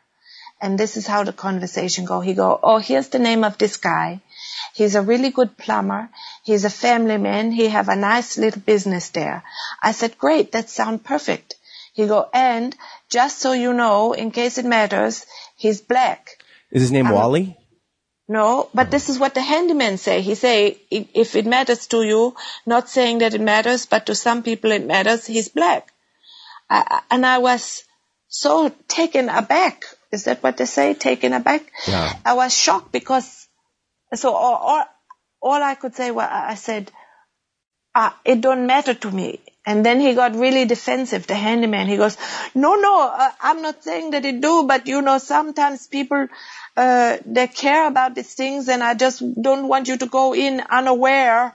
and this is how the conversation go. He go, "Oh, here's the name of this guy. He's a really good plumber. He's a family man. He have a nice little business there." I said, "Great, that sound perfect." He go, "And just so you know, in case it matters, he's black." Is his name Wally? No, but this is what the handyman say. He say, if it matters to you, not saying that it matters, but to some people it matters, he's black. I- and I was so taken aback. Is that what they say? Taken aback? Yeah. I was shocked because, so all, all, all I could say was, I said, uh, it don't matter to me. And then he got really defensive, the handyman. He goes, no, no, uh, I'm not saying that it do, but you know, sometimes people, uh, they care about these things and I just don't want you to go in unaware,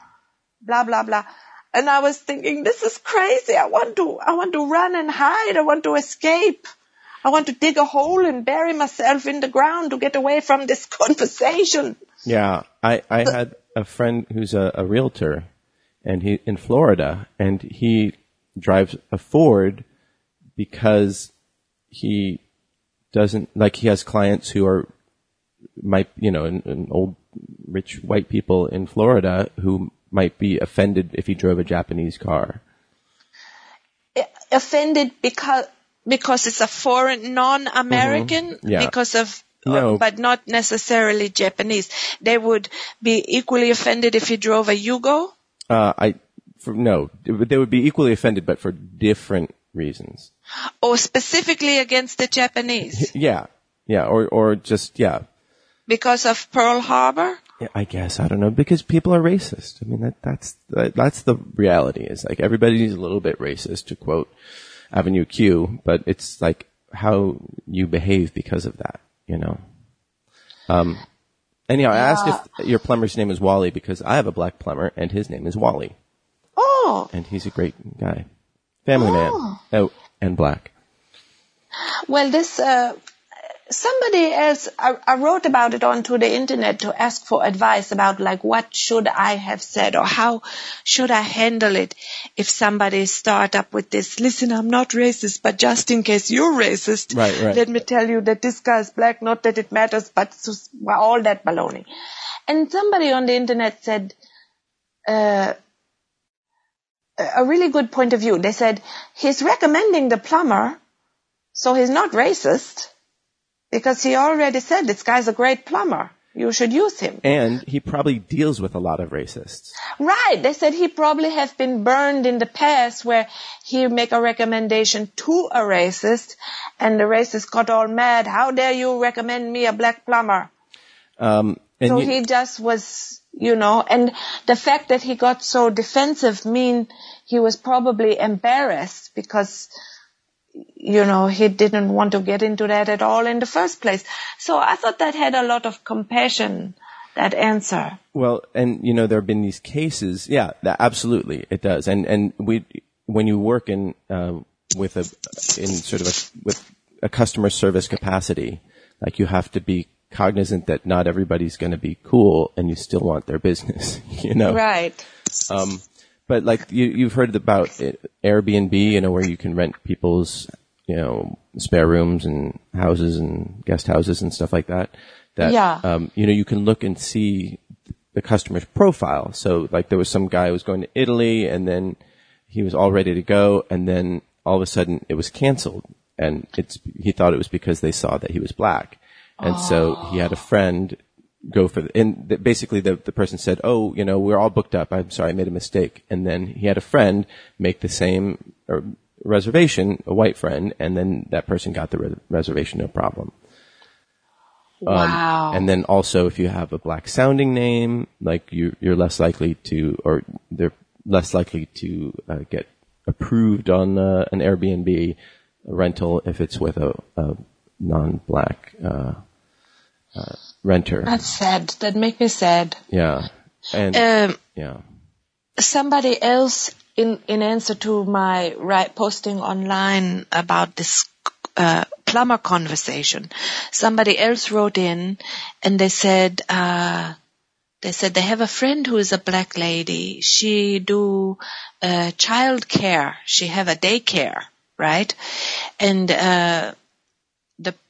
blah, blah, blah. And I was thinking, this is crazy. I want to, I want to run and hide. I want to escape. I want to dig a hole and bury myself in the ground to get away from this conversation. Yeah, I, I had a friend who's a, a realtor, and he in Florida, and he drives a Ford because he doesn't like he has clients who are might you know an, an old rich white people in Florida who might be offended if he drove a Japanese car. offended because because it's a foreign non-American Yeah. because of No. uh, but not necessarily Japanese. They would be equally offended if he drove a Yugo. Uh, I for, no, they would be equally offended, but for different reasons. Or specifically against the Japanese Yeah, yeah, or or just yeah, because of Pearl Harbor? Yeah, I guess I don't know because people are racist. I mean that that's that, that's the reality. Is like everybody's a little bit racist to quote Avenue Q, but it's like how you behave because of that. You know. Um. Anyhow, I asked if your plumber's name is Wally because I have a black plumber and his name is Wally, Oh, and he's a great guy, family man. Oh, and black. well, this, uh, somebody else, I, I wrote about it onto the internet to ask for advice about like what should I have said or how should I handle it if somebody start up with this, listen, I'm not racist, but just in case you're racist, Right, right. let me tell you that this guy is black, not that it matters, but all that baloney. And somebody on the internet said, uh, a really good point of view. They said he's recommending the plumber, so he's not racist because he already said this guy's a great plumber. You should use him. And he probably deals with a lot of racists. Right. They said he probably have been burned in the past where he make a recommendation to a racist and the racist got all mad. How dare you recommend me a black plumber? Um, and so you- he just was, you know, and the fact that he got so defensive mean he was probably embarrassed because, you know, he didn't want to get into that at all in the first place. So I thought that had a lot of compassion, that answer. Well, and you know there have been these cases. Yeah, that, absolutely, it does. And and we when you work in uh, with a in sort of a with a customer service capacity, like you have to be cognizant that not everybody's going to be cool, and you still want their business. You know, Right. But like you, you've heard about it, Airbnb, you know, where you can rent people's, you know, spare rooms and houses and guest houses and stuff like that. That, Yeah. um, you know, you can look and see the customer's profile. So like there was some guy who was going to Italy and then he was all ready to go and then all of a sudden it was canceled and it's, he thought it was because they saw that he was black. And so he had a friend go for the, and basically the, the person said, oh, you know, we're all booked up. I'm sorry, I made a mistake. And then he had a friend make the same reservation, a white friend, and then that person got the re- reservation, no problem. wow. And then also if you have a black sounding name, like you, you're less likely to, or they're less likely to uh, get approved on uh, an Airbnb rental if it's with a, a non-black uh, uh, renter. That's sad. That make me sad. Yeah. And Um, yeah. somebody else in in answer to my right posting online about this uh, plumber conversation somebody else wrote in and they said uh they said they have a friend who is a black lady she do uh child care she have a daycare right and uh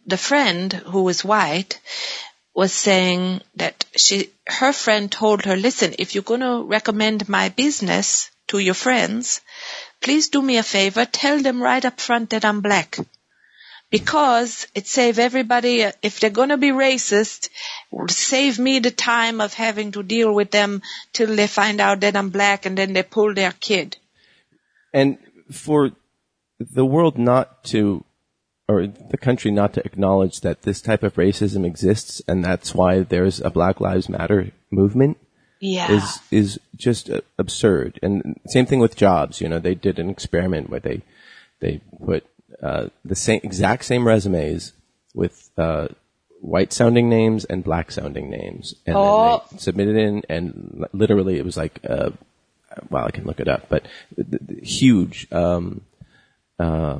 the friend who was white was saying that she her friend told her listen if you're going to recommend my business to your friends please do me a favor tell them right up front that i'm black. Because it save everybody if they're going to be racist save me the time of having to deal with them till they find out that i'm black and then they pull their kid. And for the world not to, or the country not to acknowledge that this type of racism exists and that's why there's a Black Lives Matter movement yeah is, is just uh, absurd. And same thing with jobs. You know, they did an experiment where they, they put, uh, the same, exact same resumes with, uh, white sounding names and black sounding names. And Oh. then they submitted in and literally it was like, uh, well, I can look it up, but huge, um, uh,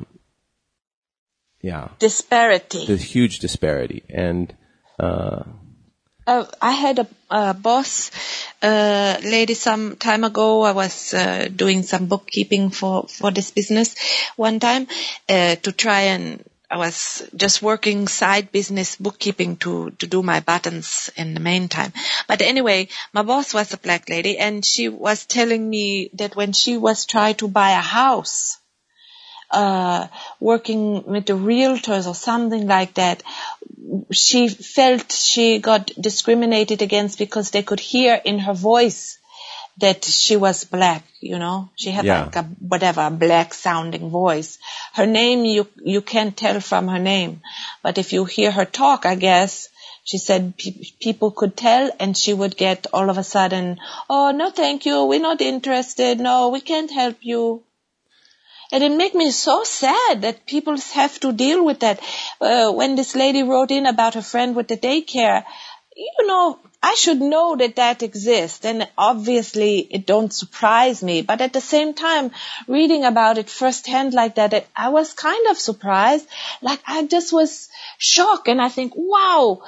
yeah, disparity there's huge disparity. And, uh, Uh, I had a, a boss uh, lady some time ago. I was uh, doing some bookkeeping for for this business one time uh, to try and I was just working side business bookkeeping to to do my buttons in the meantime. But anyway, my boss was a black lady, and she was telling me that when she was trying to buy a house uh, working with the realtors or something like that, she felt she got discriminated against because they could hear in her voice that she was black, you know. She had Yeah. like a whatever a black sounding voice. Her name you you can't tell from her name, but if you hear her talk, I guess she said pe- people could tell, and she would get all of a sudden, oh no, thank you, we're not interested. No, we can't help you. And it made me so sad that people have to deal with that. Uh, when this lady wrote in about her friend with the daycare, you know, I should know that that exists. And obviously it don't surprise me. But at the same time, reading about it firsthand like that, it, I was kind of surprised. Like I just was shocked. And I think, wow,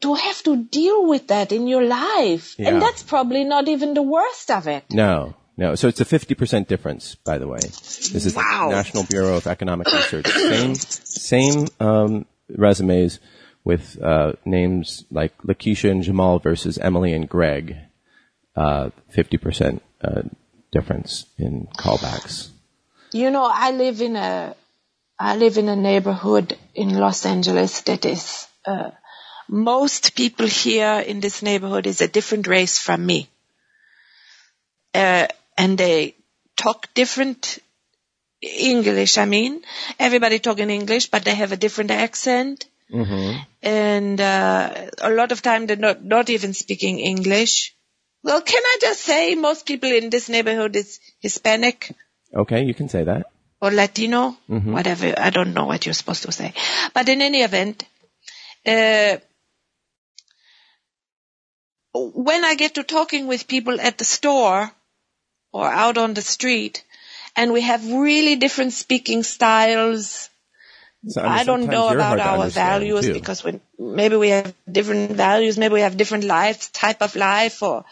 to have to deal with that in your life. Yeah. And that's probably not even the worst of it. No, no. So it's a 50% difference, by the way. This is Wow. the National Bureau of Economic Research. Same, same, um, resumes with, uh, names like Lakeisha and Jamal versus Emily and Greg. Uh, 50%, uh, difference in callbacks. You know, I live in a, I live in a neighborhood in Los Angeles that is, uh, most people here in this neighborhood is a different race from me. Uh, and they talk different English, I mean. Everybody talking English, but they have a different accent. And, uh, a lot of time they're not, not even speaking English. Well, can I just say most people in this neighborhood is Hispanic? Okay, you can say that. or Latino, whatever. I don't know what you're supposed to say. But in any event, uh, when I get to talking with people at the store or out on the street, and we have really different speaking styles, So, I don't know about our values too. because we, maybe we have different values, maybe we have different life, type of life or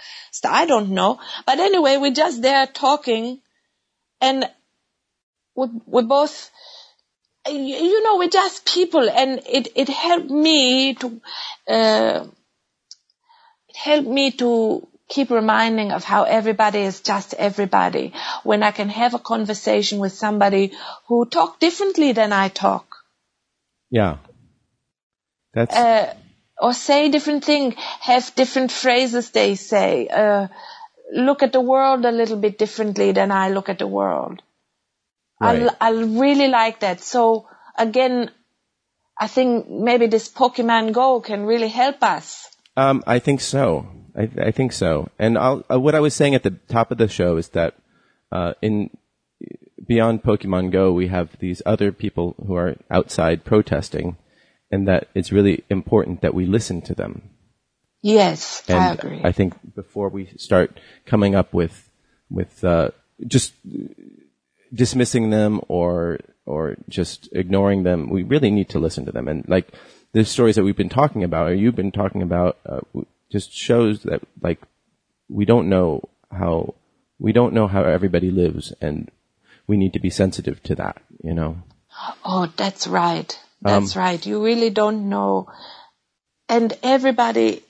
I don't know. But anyway, we're just there talking and we, we both, you, you know, we're just people and it, it helped me to, uh, it helped me to keep reminding of how everybody is just everybody. When I can have a conversation with somebody who talk differently than I talk Yeah. That's, uh, or say different thing, have different phrases they say, uh, look at the world a little bit differently than I look at the world. Right. I, I really like that. So again, I think maybe this Pokemon Go can really help us. Um, I think so. I, I think so. And I'll, uh, what I was saying at the top of the show is that uh, in beyond Pokemon Go, we have these other people who are outside protesting, and that it's really important that we listen to them. Yes, And I agree. I think before we start coming up with with uh, just dismissing them or or just ignoring them, we really need to listen to them. And like the stories that we've been talking about, or you've been talking about, uh, just shows that like we don't know how we don't know how everybody lives, and we need to be sensitive to that. You know. Oh, that's right. Um, That's right. You really don't know. And everybody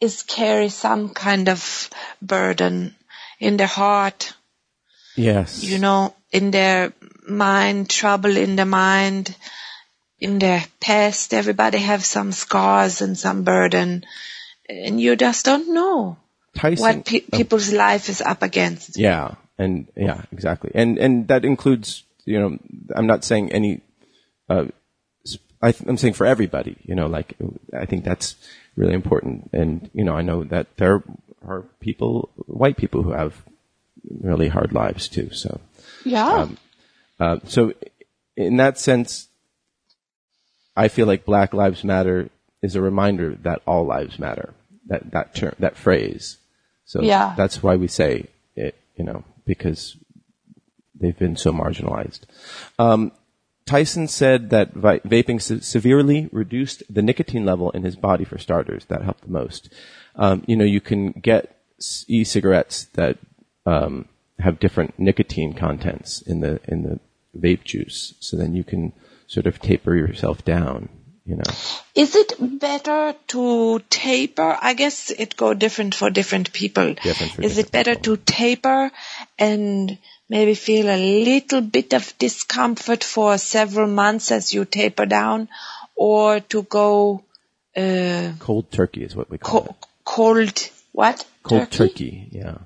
is carry some kind of burden in their heart, Yes. you know, in their mind, trouble in the mind, in their past. Everybody have some scars and some burden. And you just don't know Tyson. what pe- people's life is up against. Yeah, and yeah, exactly, and and that includes you know I'm not saying any, uh, I I'm saying for everybody, you know, like I think that's really important, and you know I know that there are people, white people who have really hard lives too, so Yeah. uh, so in that sense, I feel like Black Lives Matter is a reminder that all lives matter. That that term, that phrase. So Yeah. that's why we say it, you know, because they've been so marginalized. Um, Tyson said that vi- vaping se- severely reduced the nicotine level in his body for starters. That helped the most. Um, you know, you can get e-cigarettes that um, have different nicotine contents in the in the vape juice, so then you can sort of taper yourself down. You know, Is it better to taper? I guess it go different for different people. Different for Is different it better people. to taper and maybe feel a little bit of discomfort for several months as you taper down, or to go uh, cold turkey is what we call co- it. cold what? Cold turkey, yeah.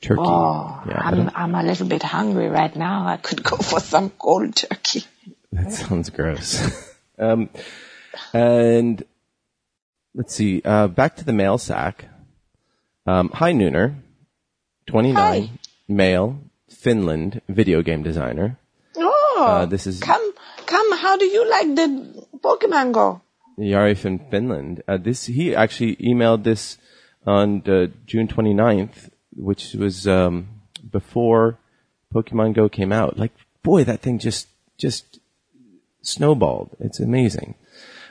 turkey. Oh, yeah, I'm, I'm a little bit hungry right now. I could go for some cold turkey. that sounds gross. um, and let's see. Uh, back to the mail sack. Um, hi, Nooner. 29, Hi. male, Finland, video game designer. Oh, Uh, this is- come, come. How do you like the Pokemon Go? Yari from Finland. Uh, this he actually emailed this on uh, June 29th, which was um, before Pokemon Go came out. Like, boy, that thing just just snowballed. It's amazing.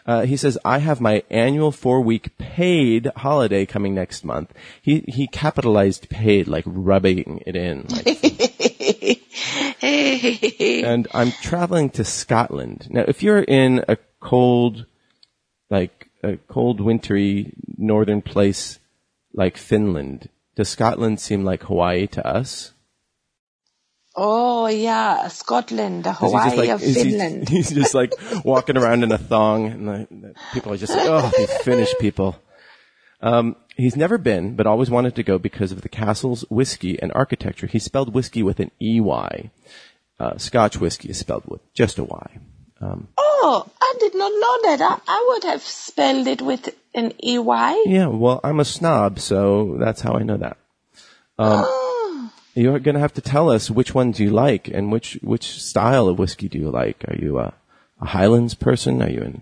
Uh, he says, "I have my annual four-week paid holiday coming next month." He he capitalized paid, like rubbing it in. Like, and I'm traveling to Scotland. Now, if you're in a cold, like a cold, wintry northern place like Finland, does Scotland seem like Hawaii to us? Oh yeah, Scotland, the Hawaii like, of he- Finland. he's just like walking around in a thong, and the, the people are just like, "Oh, these Finnish people." Um, he's never been, but always wanted to go because of the castle's whiskey and architecture. He spelled whiskey with an E Y. Uh, Scotch whiskey is spelled with just a Y. Oh, I did not know that. I, I would have spelled it with an EY. Yeah, well, I'm a snob, so that's how I know that. Um, Oh, You're going to have to tell us which ones you like and which which style of whiskey do you like. Are you a, a Highlands person? Are you an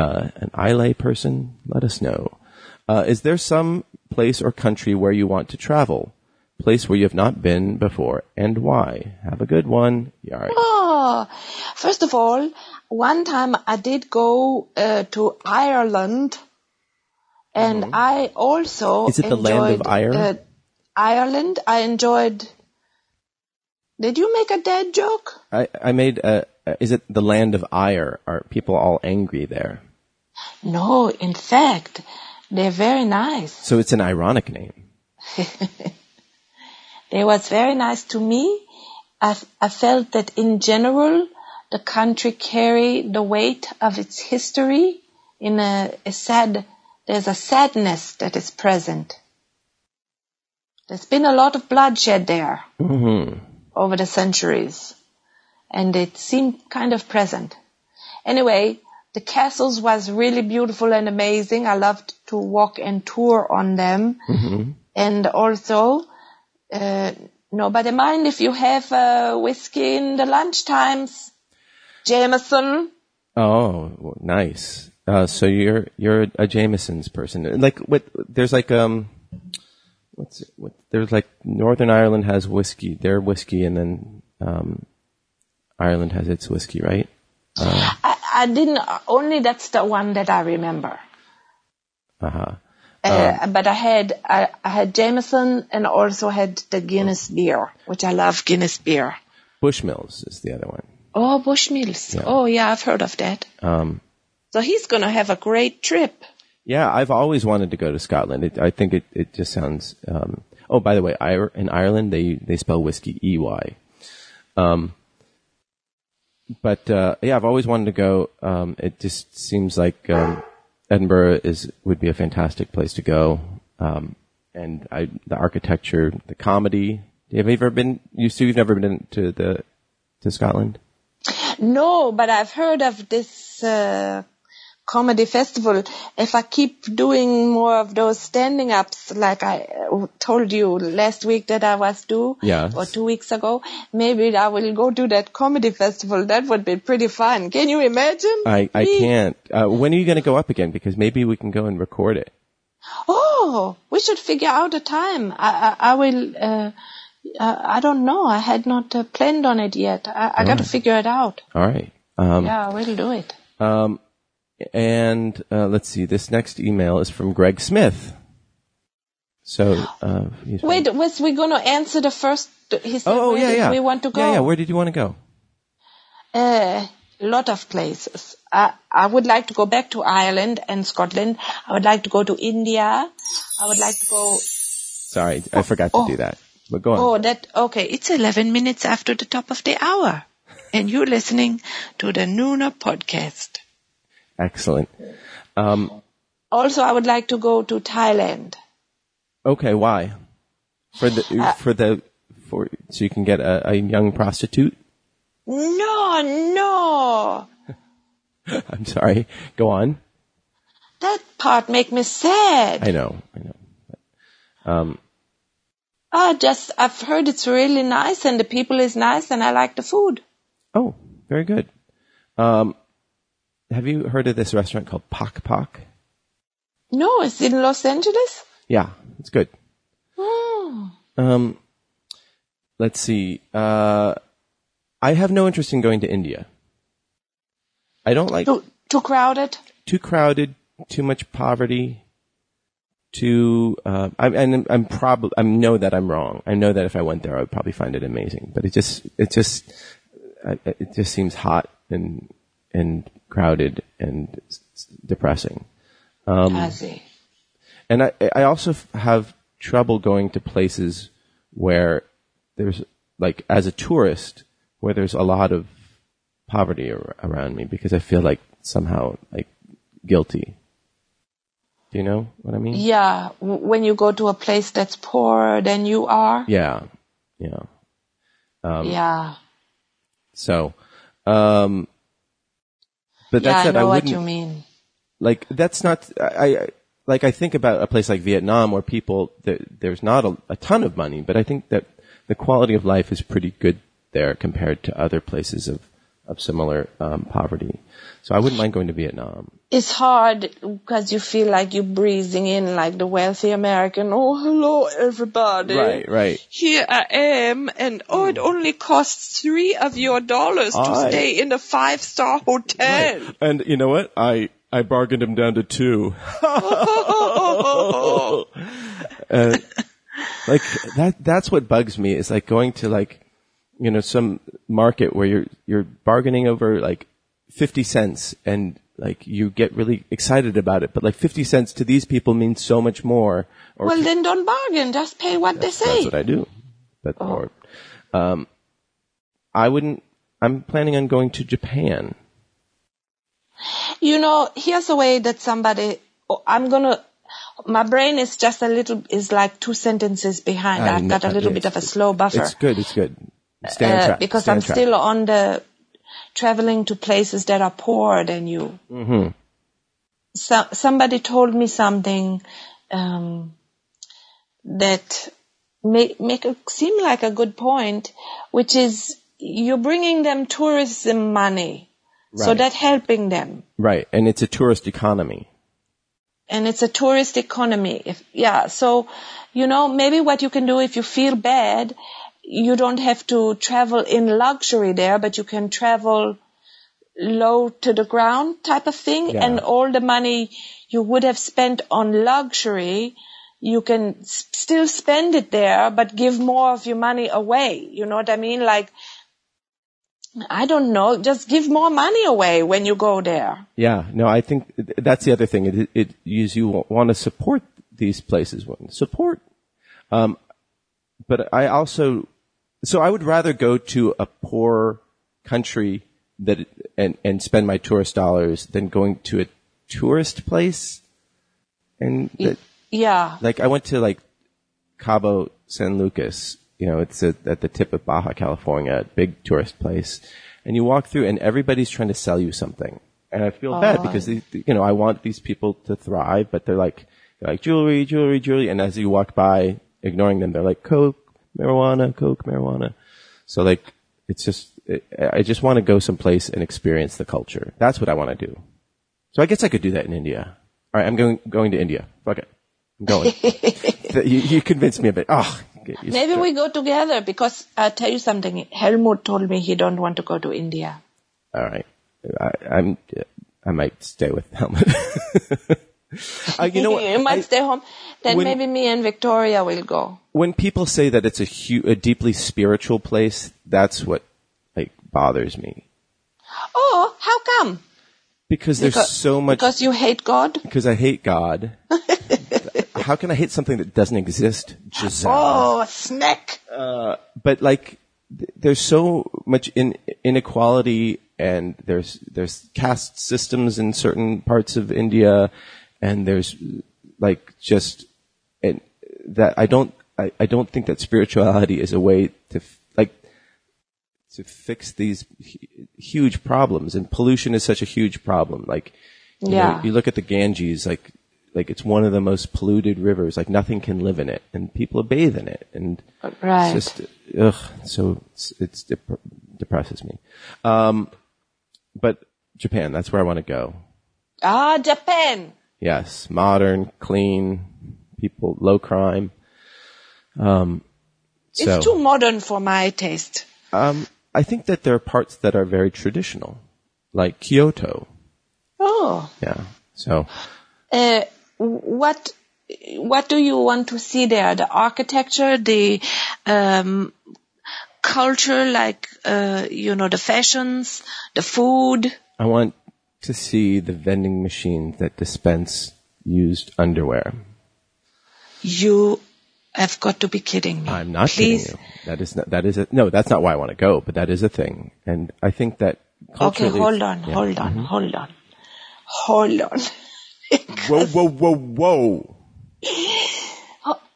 uh, an Islay person? Let us know. Uh, is there some place or country where you want to travel? Place where you have not been before and why? Have a good one. Yari. oh, first of all, one time I did go uh, to Ireland, and I also Mm-hmm. Is it the land of Ireland? Uh, Ireland. I enjoyed. Did you make a dad joke? I, I made a, is it the land of ire? Are people all angry there? No, in fact, they're very nice. So it's an ironic name. They was very nice to me. I, I felt that in general, the country carried the weight of its history in a, a sad, there's a sadness that is present. There's been a lot of bloodshed there over the centuries and it seemed kind of present. Anyway, the castles was really beautiful and amazing. I loved to walk and tour on them. And also, uh, nobody mind if you have uh, whiskey in the lunch times. Jameson. Oh, nice. Uh, so you're you're a Jameson's person. Like what? There's like um, what's it, what? There's like Northern Ireland has whiskey, their whiskey, and then um, Ireland has its whiskey, right? I, I didn't, only that's the one that I remember. Uh huh. Uh, but I had, I, I had Jameson and also had the Guinness beer, which I love Guinness beer. Bushmills is the other one. Oh, Bushmills. Oh, yeah, I've heard of that. Um, So he's going to have a great trip. Yeah, I've always wanted to go to Scotland. It, I think it it just sounds. Um, oh, by the way, in Ireland they they spell whiskey E Y. Um, but uh, yeah, I've always wanted to go. Um, it just seems like um, Edinburgh is would be a fantastic place to go. Um, and I, the architecture, the comedy. Have you ever been? You Sue, you've never been to the to Scotland? No, but I've heard of this uh, comedy festival. If I keep doing more of those standing ups, like I uh, told you last week that I was due, Yes. or two weeks ago, maybe I will go to that comedy festival. That would be pretty fun. Can you imagine? I I can't. Uh, when are you going to go up again? Because maybe we can go and record it. Oh, we should figure out a time. I, I, I will. Uh, uh, I don't know. I had not uh, planned on it yet. I, I got to figure it out. All right. Um, Yeah, we'll do it. Um, and uh, let's see. This next email is from Greg Smith. So, uh, Wait, was we going to answer the first? He said, Oh, oh yeah, yeah. We want to go. Yeah, yeah. Where did you want to go? A lot of places. I, I would like to go back to Ireland and Scotland. I would like to go to India. I would like to go. Sorry, I forgot to oh. do that. But go on. Oh, that okay. It's eleven minutes after the top of the hour, and you're listening to the Nooner podcast. Excellent. Um, Also, I would like to go to Thailand. okay, why? for the for the for so you can get a, a young prostitute. No, no. I'm sorry. Go on. That part make me sad. I know. I know. Um, Oh, just I've heard it's really nice and the people is nice and I like the food. oh, very good. Um, have you heard of this restaurant called Pok Pok? No, it's in Los Angeles. Yeah, it's good. Oh. Um, let's see. Uh, I have no interest in going to India. I don't like Too, too crowded. too crowded, too much poverty, too. Uh, I, and I'm probably I know that I'm wrong. I know that if I went there, I would probably find it amazing. But it just it just it just seems hot and and crowded and depressing. Um, I see. And I, I also f- have trouble going to places where there's, like, as a tourist, where there's a lot of poverty ar- around me because I feel like somehow, like, guilty. Do you know what I mean? Yeah, w- when you go to a place that's poorer than you are. Yeah. Yeah. Um, yeah. So, um, but Yeah, that I said, I, know what wouldn't, you mean. like that's not I, I like I think about a place like Vietnam where people there, there's not a, a ton of money, but I think that the quality of life is pretty good there compared to other places of of similar um, poverty. So I wouldn't mind going to Vietnam. It's hard because you feel like you're breathing in like the wealthy American. Oh, hello everybody. Right, right. Here I am, and oh, it only costs three of your dollars to stay in a five star hotel. And you know what? I I bargained him down to two. Uh, like that that's what bugs me is like going to like you know some market where you're you're bargaining over like 50 cents and like you get really excited about it but like 50 cents to these people means so much more or Well, then don't bargain. Just pay what they say. that's what I do but or um I wouldn't I'm planning on going to Japan You know, here's a way that somebody, oh, I'm gonna, my brain is just a little, is like two sentences behind. I I've know- got a little bit of a slow buffer. it's good it's good Uh, because I'm still on the traveling to places that are poorer than you. Mhm. So, somebody told me something um, that make make it seem like a good point, which is you're bringing them tourism money, so Right. that helping them. right and it's a tourist economy and it's a tourist economy. If, yeah, so, you know, maybe what you can do if you feel bad, you don't have to travel in luxury there, but you can travel low to the ground type of thing. Yeah. And all the money you would have spent on luxury, you can s- still spend it there, but give more of your money away. You know what I mean? Like, I don't know, just give more money away when you go there. Yeah, no, I think that's the other thing. It, it is you want to support these places. Support, um, but I also, so I would rather go to a poor country that and and spend my tourist dollars than going to a tourist place. And that, Yeah. like I went to like Cabo San Lucas. You know, it's at at the tip of Baja California, big tourist place, and you walk through, and everybody's trying to sell you something, and I feel bad oh. because they, you know I want these people to thrive, but they're like they're like jewelry, jewelry, jewelry, and as you walk by, ignoring them, they're like coke, marijuana, coke, marijuana. So like it's just I just want to go someplace and experience the culture. That's what I want to do. So I guess I could do that in India. All right, I'm going going to India. Fuck it, I'm going. you, you convinced me a bit. Oh, Maybe to we go together because I'll tell you something. Helmut told me he don't want to go to India. All right, I, I'm. I might stay with Helmut. uh, you know you might I- stay home. Then when- maybe me and Victoria will go. when people say that it's a hu- a deeply spiritual place, that's what like bothers me Oh, how come? because there's Because- so much Because you hate God? because I hate God. How can I hate something that doesn't exist, Giselle? Oh, snack. but like th- there's so much in, inequality and there's there's caste systems in certain parts of India and there's like just and that I don't I, I don't think that spirituality is a way to f- like to fix these huge problems. And pollution is such a huge problem. Like, you know, Yeah. you look at the Ganges, like, like it's one of the most polluted rivers. Like nothing can live in it, and people bathe in it, and Right. it's just ugh. So it's, it's dep- depresses me. Um, but Japan, that's where I want to go. Ah, Japan. Yes, modern, clean, people, low crime. Um, so It's too modern for my taste. um, I think that there are parts that are very traditional, like Kyoto. Oh, Yeah. So uh, what what do you want to see there? The architecture, the um, culture, like uh, you know, the fashions, the food. I want to see the vending machines that dispense used underwear. You have got to be kidding me. I'm not Please. kidding you. That is not, that is a, no, that's not why I want to go, but that is a thing. And I think that Okay, hold on, Yeah. Mm-hmm. hold on, hold on, hold on. Whoa, whoa, whoa, whoa.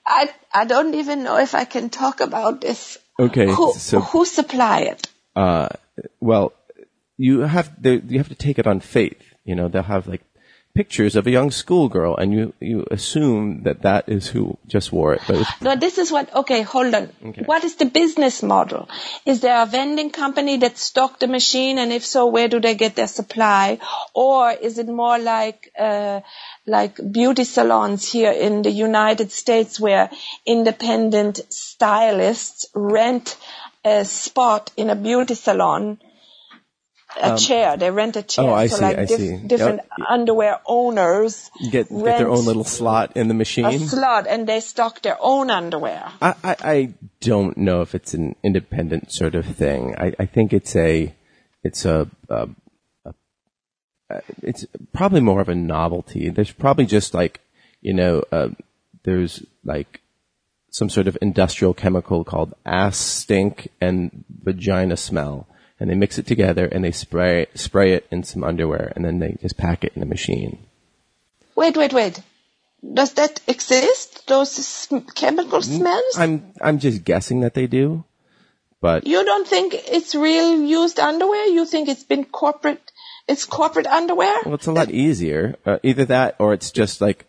I I don't even know if I can talk about this. Okay, Who so- who supply it? Uh, well, you have you have to take it on faith. You know, they'll have like pictures of a young schoolgirl, and you you assume that that is who just wore it, but No, this is what, okay, hold on. Okay. What is the business model? Is there a vending company that stock the machine and if so, where do they get their supply? Or is it more like, uh, like beauty salons here in the United States where independent stylists rent a spot in a beauty salon, a chair, they rent a chair. Um, oh, I so see, like I dif- see. different Yep. underwear owners get get their own little slot in the machine. a slot and they stock their own underwear. I, I, I don't know if it's an independent sort of thing. I, I think it's a, it's a, a, a, uh, it's probably more of a novelty. There's probably just like, you know, uh, there's like some sort of industrial chemical called ass stink and vagina smell. And they mix it together and they spray, spray it in some underwear and then they just pack it in a machine. Wait, wait, wait. Does that exist? Those sm- chemical smells? I'm, I'm just guessing that they do, but you don't think it's real used underwear? You think it's been corporate, it's corporate underwear? Well, it's a lot easier. Uh, either that, or it's just like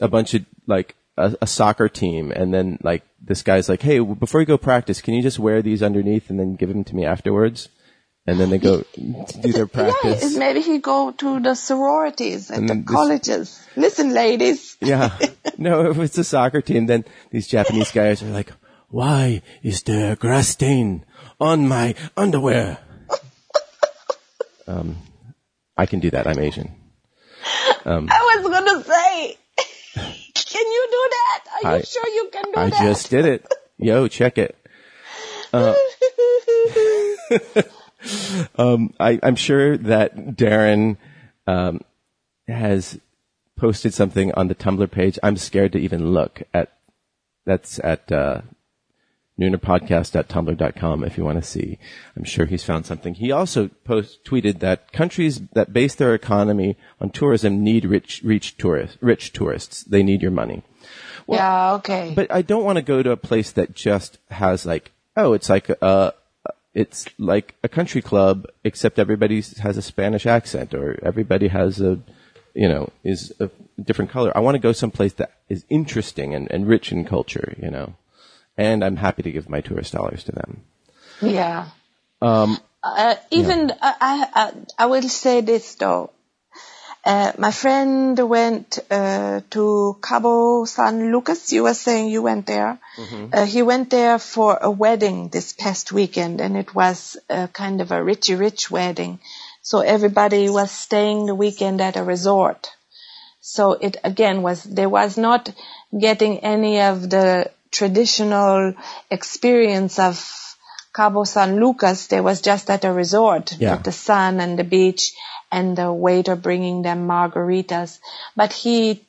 a bunch of like a, a soccer team, and then like this guy's like, "Hey, before you go practice, can you just wear these underneath and then give them to me afterwards?" And then they go to do their practice. Yeah, maybe he go to the sororities at And the then this- colleges. Listen, ladies. Yeah. No, if it's a soccer team, then these Japanese guys are like, "Why is there grass stain on my underwear?" um, I can do that. I'm Asian. I was gonna say, can you do that? Are you sure you can do I that? I just did it. Yo, check it. Um, I, I'm sure that Darren um, has posted something on the Tumblr page. I'm scared to even look at. That's at uh, noonerpodcast.tumblr.com if you want to see. I'm sure he's found something. He also post tweeted that countries that base their economy on tourism need rich, rich tourists. Rich tourists. They need your money. yeah, okay. But I don't want to go to a place that just has like, oh, it's like a, it's like a country club, except everybody has a Spanish accent or everybody has a, you know, is a different color. I want to go someplace that is interesting and, and rich in culture, you know. And I'm happy to give my tourist dollars to them. Yeah. Um, uh, even uh, I, I, I, I will say this though. Uh, my friend went uh, to Cabo San Lucas. You were saying you went there. Uh, he went there for a wedding this past weekend, and it was a kind of a richy rich wedding. So everybody was staying the weekend at a resort. So it again was there was not getting any of the traditional experience of Cabo San Lucas. There was just at a resort Yeah. with the sun and the beach and the waiter bringing them margaritas. But he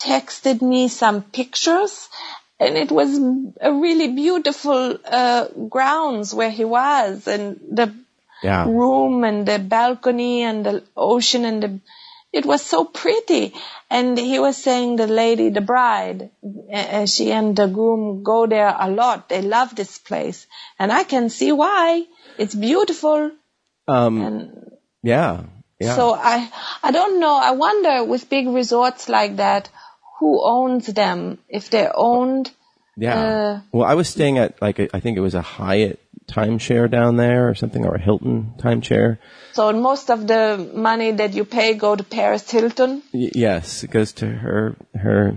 texted me some pictures and it was a really beautiful uh, grounds where he was and the Yeah. room and the balcony and the ocean and the it was so pretty. And he was saying the lady, the bride, uh, she and the groom go there a lot. They love this place. And I can see why. It's beautiful. Um, And yeah. Yeah. so I, I don't know. I wonder with big resorts like that, who owns them? If they're owned, Yeah. Uh, well, I was staying at like a, I think it was a Hyatt timeshare down there or something, or a Hilton timeshare. so most of the money that you pay go to Paris Hilton Y- yes, it goes to her her.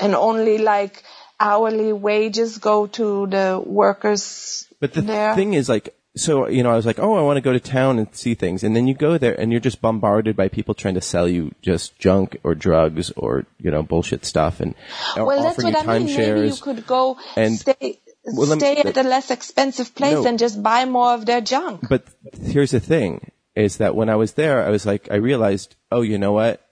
and only like hourly wages go to the workers But the there. thing is, like, so you know, I was like, oh, I want to go to town and see things, and then you go there and you're just bombarded by people trying to sell you just junk or drugs or you know bullshit stuff and well, that's what I mean. Maybe you could go and- stay, Well, let me- stay at a less expensive place No. and just buy more of their junk. But here's the thing: is that when I was there, I was like, I realized, oh, you know what?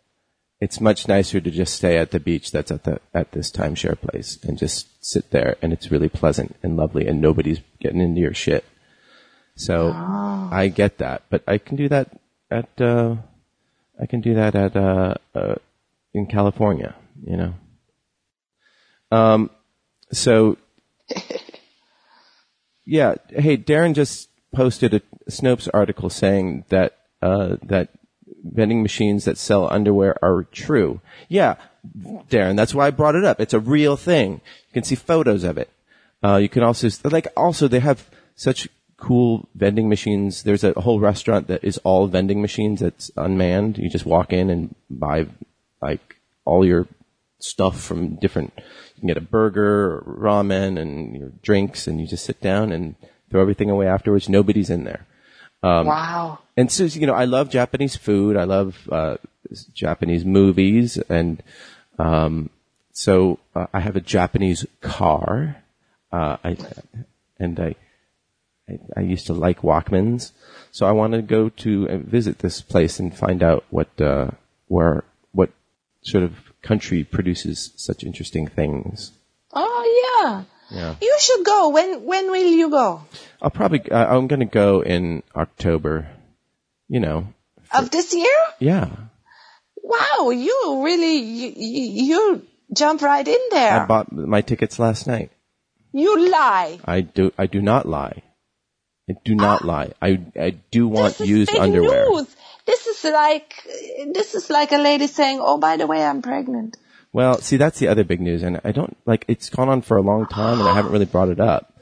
It's much nicer to just stay at the beach that's at the at this timeshare place and just sit there, and it's really pleasant and lovely, and nobody's getting into your shit. So I get that, but I can do that at uh, I can do that at uh, uh, in California, you know. Um, so yeah, hey, Darren just posted a Snopes article saying that uh, that vending machines that sell underwear are true. Yeah, Darren, that's why I brought it up. It's a real thing. You can see photos of it. Uh, you can also like also they have such cool vending machines. There's a whole restaurant that is all vending machines that's unmanned. You just walk in and buy like all your stuff from different. You can get a burger, or ramen, and your drinks, and you just sit down and throw everything away afterwards. Nobody's in there. Um, wow. And so, you know, I love Japanese food. I love uh, Japanese movies, and um, so uh, I have a Japanese car. Uh, I and I, I I used to like Walkmans, so I wanted to go to uh, visit this place and find out what uh, where what sort of country produces such interesting things. Oh yeah. Yeah. You should go. When when will you go? I'll probably uh, I'm going to go in October. You know, Of this year? yeah. Wow, you really you, you, jump right in there. I bought my tickets last night. you lie. I do. I do not lie. I do not lie. I I do want used underwear. news. This is like this is like a lady saying, "Oh, by the way, I'm pregnant." Well, see, that's the other big news, and I don't like. It's gone on for a long time, and I haven't really brought it up.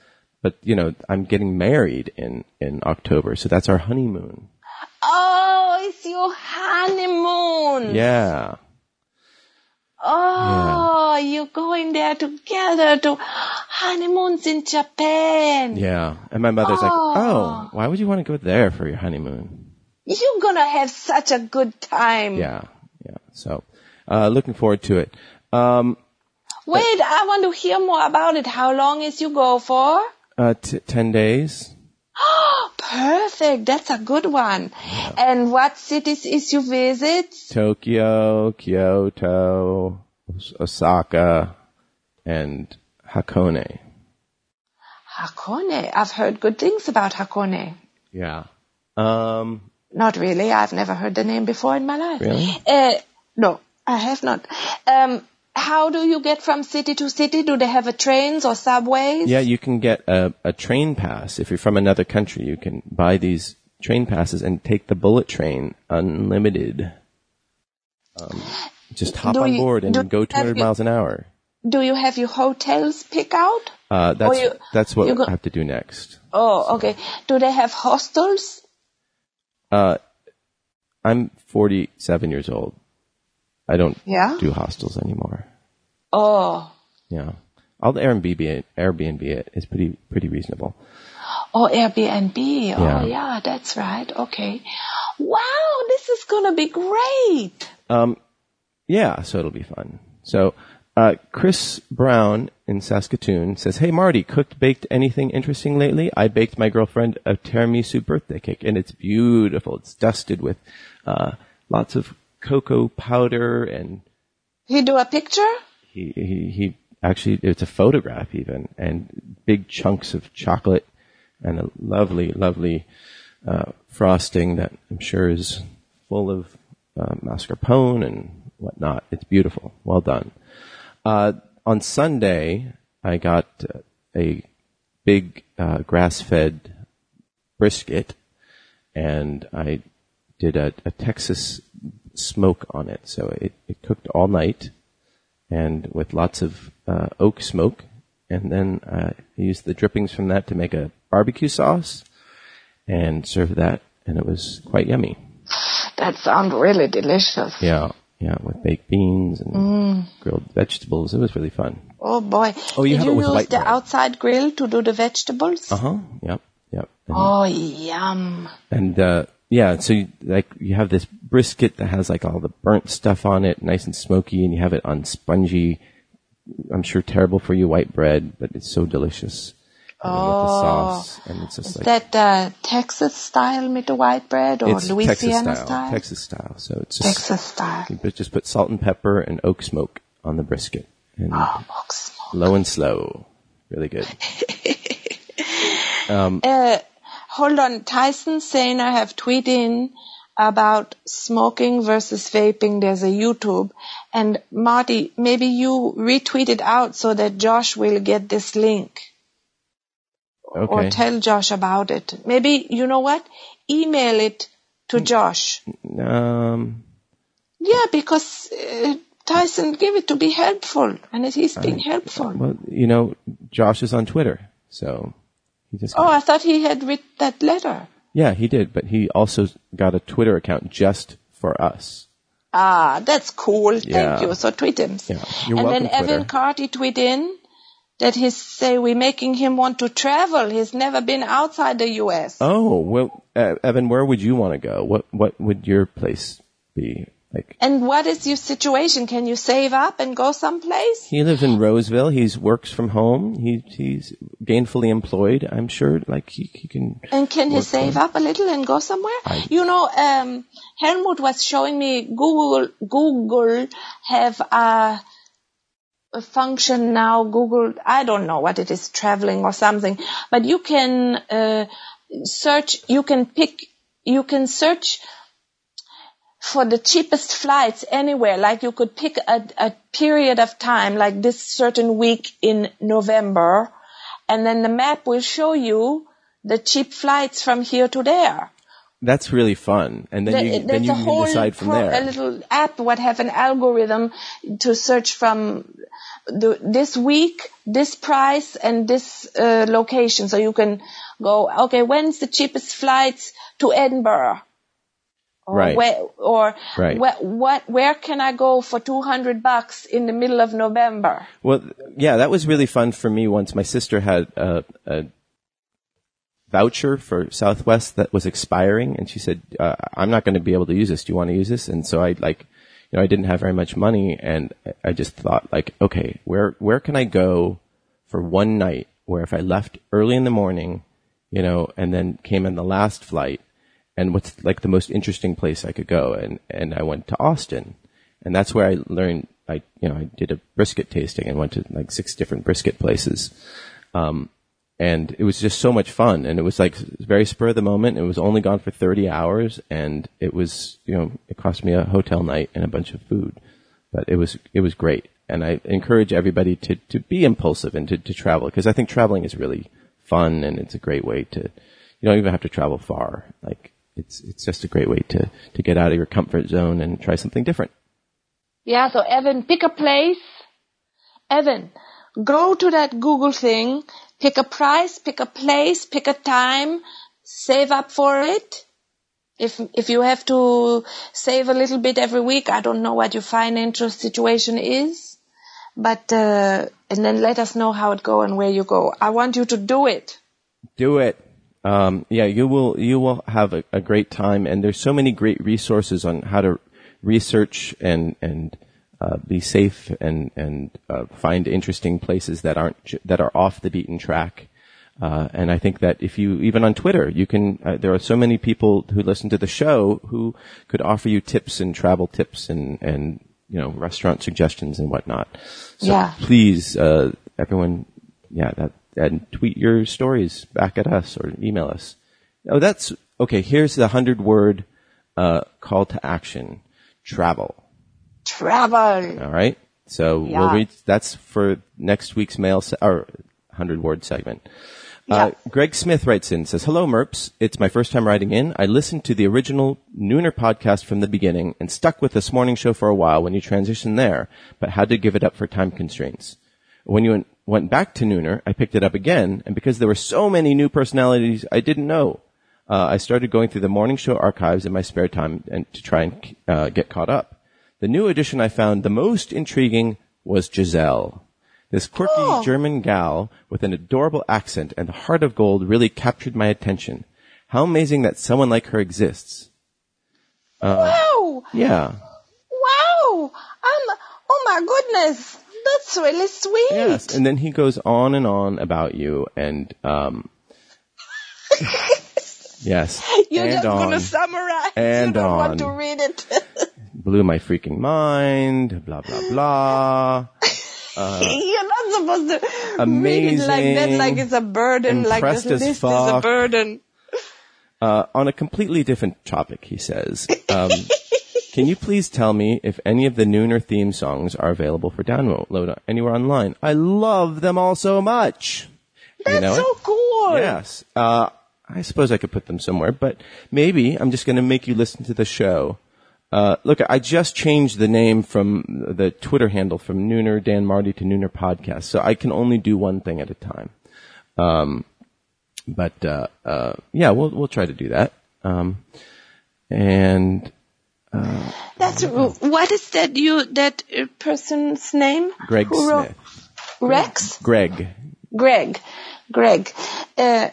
But you know, I'm getting married in in October, so that's our honeymoon. Oh, it's your honeymoon. Yeah, Oh, you're going there together to honeymoons in Japan. yeah. And my mother's like, Oh. "Oh, why would you want to go there for your honeymoon?" You're gonna have such a good time. Yeah, yeah. So, uh, looking forward to it. Um, Wait, I want to hear more about it. How long is you go for? uh, t- ten days. Oh, Perfect. That's a good one. And what cities is you visit? Tokyo, Kyoto, Osaka, and Hakone. Hakone. I've heard good things about Hakone. Yeah. Um, Not really. I've never heard the name before in my life. Really? Uh, no, I have not. Um, how do you get from city to city? Do they have a trains or subways? yeah, you can get a, a train pass. If you're from another country, you can buy these train passes and take the bullet train unlimited. Um, just hop Do on you- board and do go you have 200 you- miles an hour. Do you have your hotels pick out? Uh, that's, you- that's what I have to do next. Oh, okay. Do they have hostels? Uh, I'm 47 years old. I don't Yeah. do hostels anymore. Oh, Yeah. I'll Airbnb it. Airbnb it. It's pretty pretty reasonable. oh, Airbnb. Yeah. Oh, yeah, that's right. Okay. Wow, this is gonna be great. Um, yeah, so it'll be fun. So, uh, Chris Brown in Saskatoon says, "Hey Marty, cooked baked anything interesting lately? I baked my girlfriend a tiramisu birthday cake, and it's beautiful. It's dusted with uh, lots of cocoa powder, and You do a picture? he he, he actually it's a photograph even, and big chunks of chocolate, and a lovely lovely uh, frosting that I'm sure is full of uh, mascarpone and whatnot. It's beautiful. Well done. Uh, on Sunday, I got a big uh, grass-fed brisket, and I did a, a Texas smoke on it. So it, it cooked all night, and with lots of uh, oak smoke, and then I used the drippings from that to make a barbecue sauce, and served that, and it was quite yummy. That sounds really delicious. Yeah, yeah, with baked beans and grilled vegetables. It was really fun. Oh boy. Oh, you Did have you use the bread. outside grill to do the vegetables? Uh huh. Yep. Yep. And, Oh, yum. and uh, yeah, so you, like you have this brisket that has like all the burnt stuff on it, nice and smoky, and you have it on spongy. I'm sure terrible for you white bread, but it's so delicious. And then with the sauce, and it's just Is like that uh, Texas style with the white bread or it's Louisiana Texas style, Texas style. So it's just Texas style. you just put salt and pepper and oak smoke on the brisket, and Oh, oak smoke. low and slow, really good. Uh, hold on. Tyson Sainer have tweeted in about smoking versus vaping. There's a YouTube. And Marty, maybe you retweet it out so that Josh will get this link. Or tell Josh about it. Maybe, you know what? Email it to Josh. Um, Yeah, because uh, Tyson gave it to be helpful. And he's being helpful. well, you know, Josh is on Twitter, so he just Oh, I thought he had written that letter. Yeah, he did, but he also got a Twitter account just for us. Ah, that's cool. Yeah. Thank you. So tweet him. Yeah. You're and welcome, then Evan Twitter. Carty tweet in that he say we're making him want to travel. He's never been outside the U.S. Oh, well, uh, Evan, where would you want to go? What what would your place be? Like And what is your situation? Can you save up and go someplace? he lives in Roseville. He's works from home. He he's gainfully employed. I'm sure. Like he he can. And can he save from- up a little and go somewhere? I- you know, um, Helmut was showing me Google, Google have a, a function now, Google, I don't know what it is, traveling or something, but you can, uh, search, you can pick, you can search for the cheapest flights anywhere. Like you could pick a, a period of time, like this certain week in November, and then the map will show you the cheap flights from here to there. That's really fun, and then The- you then you can decide from pro- there. A little app would have an algorithm to search from the, this week, this price, and this uh, location. So you can go, okay, when's the cheapest flights to Edinburgh? Or Right. Where, or Right. where, what, where can I go for 200 bucks in the middle of November? Well, yeah, that was really fun for me once my sister had a, a voucher for Southwest that was expiring and she said, uh, I'm not going to be able to use this. Do you want to use this? And so I like, you know, I didn't have very much money and I just thought like, okay, where, where can I go for one night where if I left early in the morning, you know, and then came in the last flight and what's like the most interesting place I could go? And, and I went to Austin and that's where I learned, I, you know, I did a brisket tasting and went to like six different brisket places. Um, and it was just so much fun. And it was like very spur of the moment. It was only gone for 30 hours and it was, you know, it cost me a hotel night and a bunch of food, but it was, it was great. And I encourage everybody to, to be impulsive and to, to travel because I think traveling is really fun and it's a great way to, you don't even have to travel far. Like it's, it's just a great way to, to get out of your comfort zone and try something different. Yeah, so Evan, pick a place. Evan, go to that Google thing, pick a price, pick a place, pick a time, save up for it. If, if you have to save a little bit every week, I don't know what your financial situation is, but, uh, and then let us know how it go and where you go. I want you to do it. Do it. Um, yeah, you will you will have a, a great time, and there's so many great resources on how to research and and uh, be safe and and uh, find interesting places that aren't that are off the beaten track. Uh, and I think that if you even on Twitter, you can. Uh, there are so many people who listen to the show who could offer you tips and travel tips and and you know restaurant suggestions and whatnot. So Yeah. please, uh, everyone, yeah, that and tweet your stories back at us or email us. Oh, that's okay. Here's the hundred word uh, call to action. travel. Travel. All right. So we'll read. That's for next week's mail se- or hundred word segment. Uh, Greg Smith writes in says, "Hello, Merps. It's my first time writing in. I listened to the original Nooner podcast from the beginning and stuck with this morning show for a while when you transitioned there, but had to give it up for time constraints. When you went, went back to Nooner, I picked it up again, and because there were so many new personalities I didn't know, uh, I started going through the morning show archives in my spare time and to try and uh, get caught up. The new addition I found the most intriguing was Giselle. This quirky German gal with an adorable accent and a heart of gold really captured my attention. How amazing that someone like her exists. wow. Yeah. Wow. Um, oh my goodness. That's really sweet. Yes. And then he goes on and on about you and, um, yes. You're and just on. to summarize. And you don't on. want to read it. Blew my freaking mind. Blah, blah, blah. You're not supposed to read it like that, like it's a burden, like this list is a burden. Uh, on a completely different topic, he says, um, can you please tell me if any of the Nooner theme songs are available for download anywhere online? I love them all so much. That's you know so it? cool. Yes. Uh, I suppose I could put them somewhere, but maybe I'm just going to make you listen to the show. Uh, look, I just changed the name from the Twitter handle from Nooner Dan Marty to Nooner Podcast, so I can only do one thing at a time. Um, but uh, uh, yeah, we'll we'll try to do that. Um, and That's what is that you that uh, person's name? Greg Who wrote- Smith, Rex. Greg, Greg. Greg. Uh,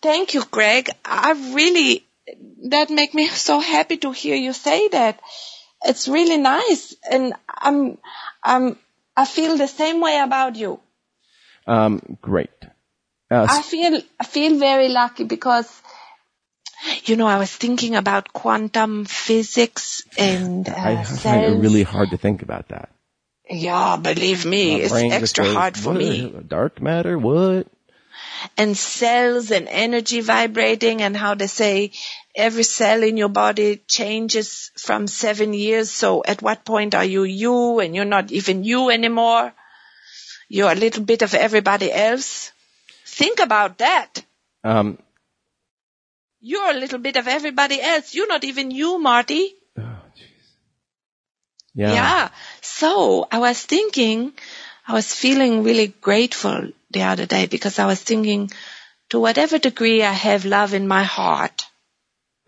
thank you, Greg. I really that make me so happy to hear you say that. It's really nice, and I'm I'm I feel the same way about you. um, great. Uh, I feel I feel very lucky because you know I was thinking about quantum physics and uh, I find it really hard to think about that. yeah, believe me, My it's extra goes, hard for me. Dark matter, what? And cells and energy vibrating and how they say every cell in your body changes from seven years. So at what point are you you and you're not even you anymore? You're a little bit of everybody else. Think about that. Um, You're a little bit of everybody else. You're not even you, Marty. yeah. Yeah. So I was thinking, I was feeling really grateful the other day because I was thinking to whatever degree I have love in my heart,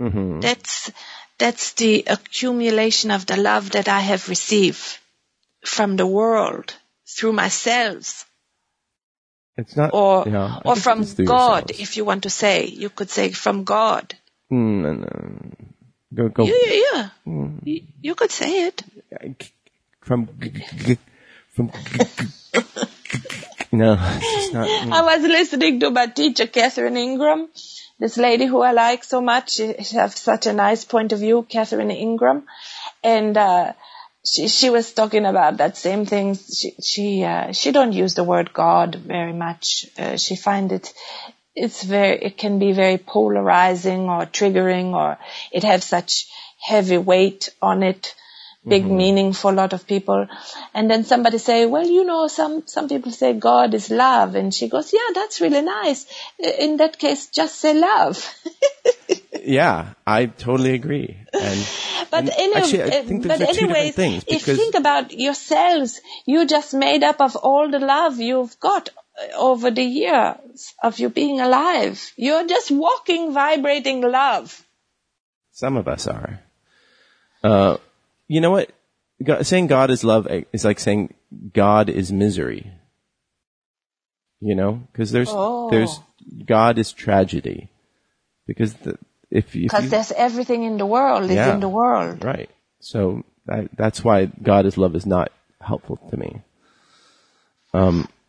Mhm. that's, that's the accumulation of the love that I have received from the world through myself. It's not, or, yeah, or from God, if you want to say, you could say from God. Mm, no, no. Go, go. Yeah, yeah, yeah. Mm. You, you could say it. From, from, no, not. mm. I was listening to my teacher, Catherine Ingram, this lady who I like so much. She, she has such a nice point of view, Catherine Ingram. And, uh, she, she was talking about that same thing. She, she, uh, she don't use the word God very much. Uh, she find it, it's very, it can be very polarizing or triggering or it has such heavy weight on it big meaning for a lot of people. And then somebody say, well, you know, some, some people say God is love. And she goes, yeah, that's really nice. In that case, just say love. Yeah, I totally agree. And, But and anyway, actually, I think but those are two things if you think about yourselves, you're just made up of all the love you've got uh, over the years of you being alive. You're just walking, vibrating love. some of us are. Uh, you know what? God, saying God is love is like saying God is misery. You know, because there's Oh. there's God is tragedy. Because the, if, Because there's everything in the world is Yeah. in the world. right, so I, that's why God is love is not helpful to me.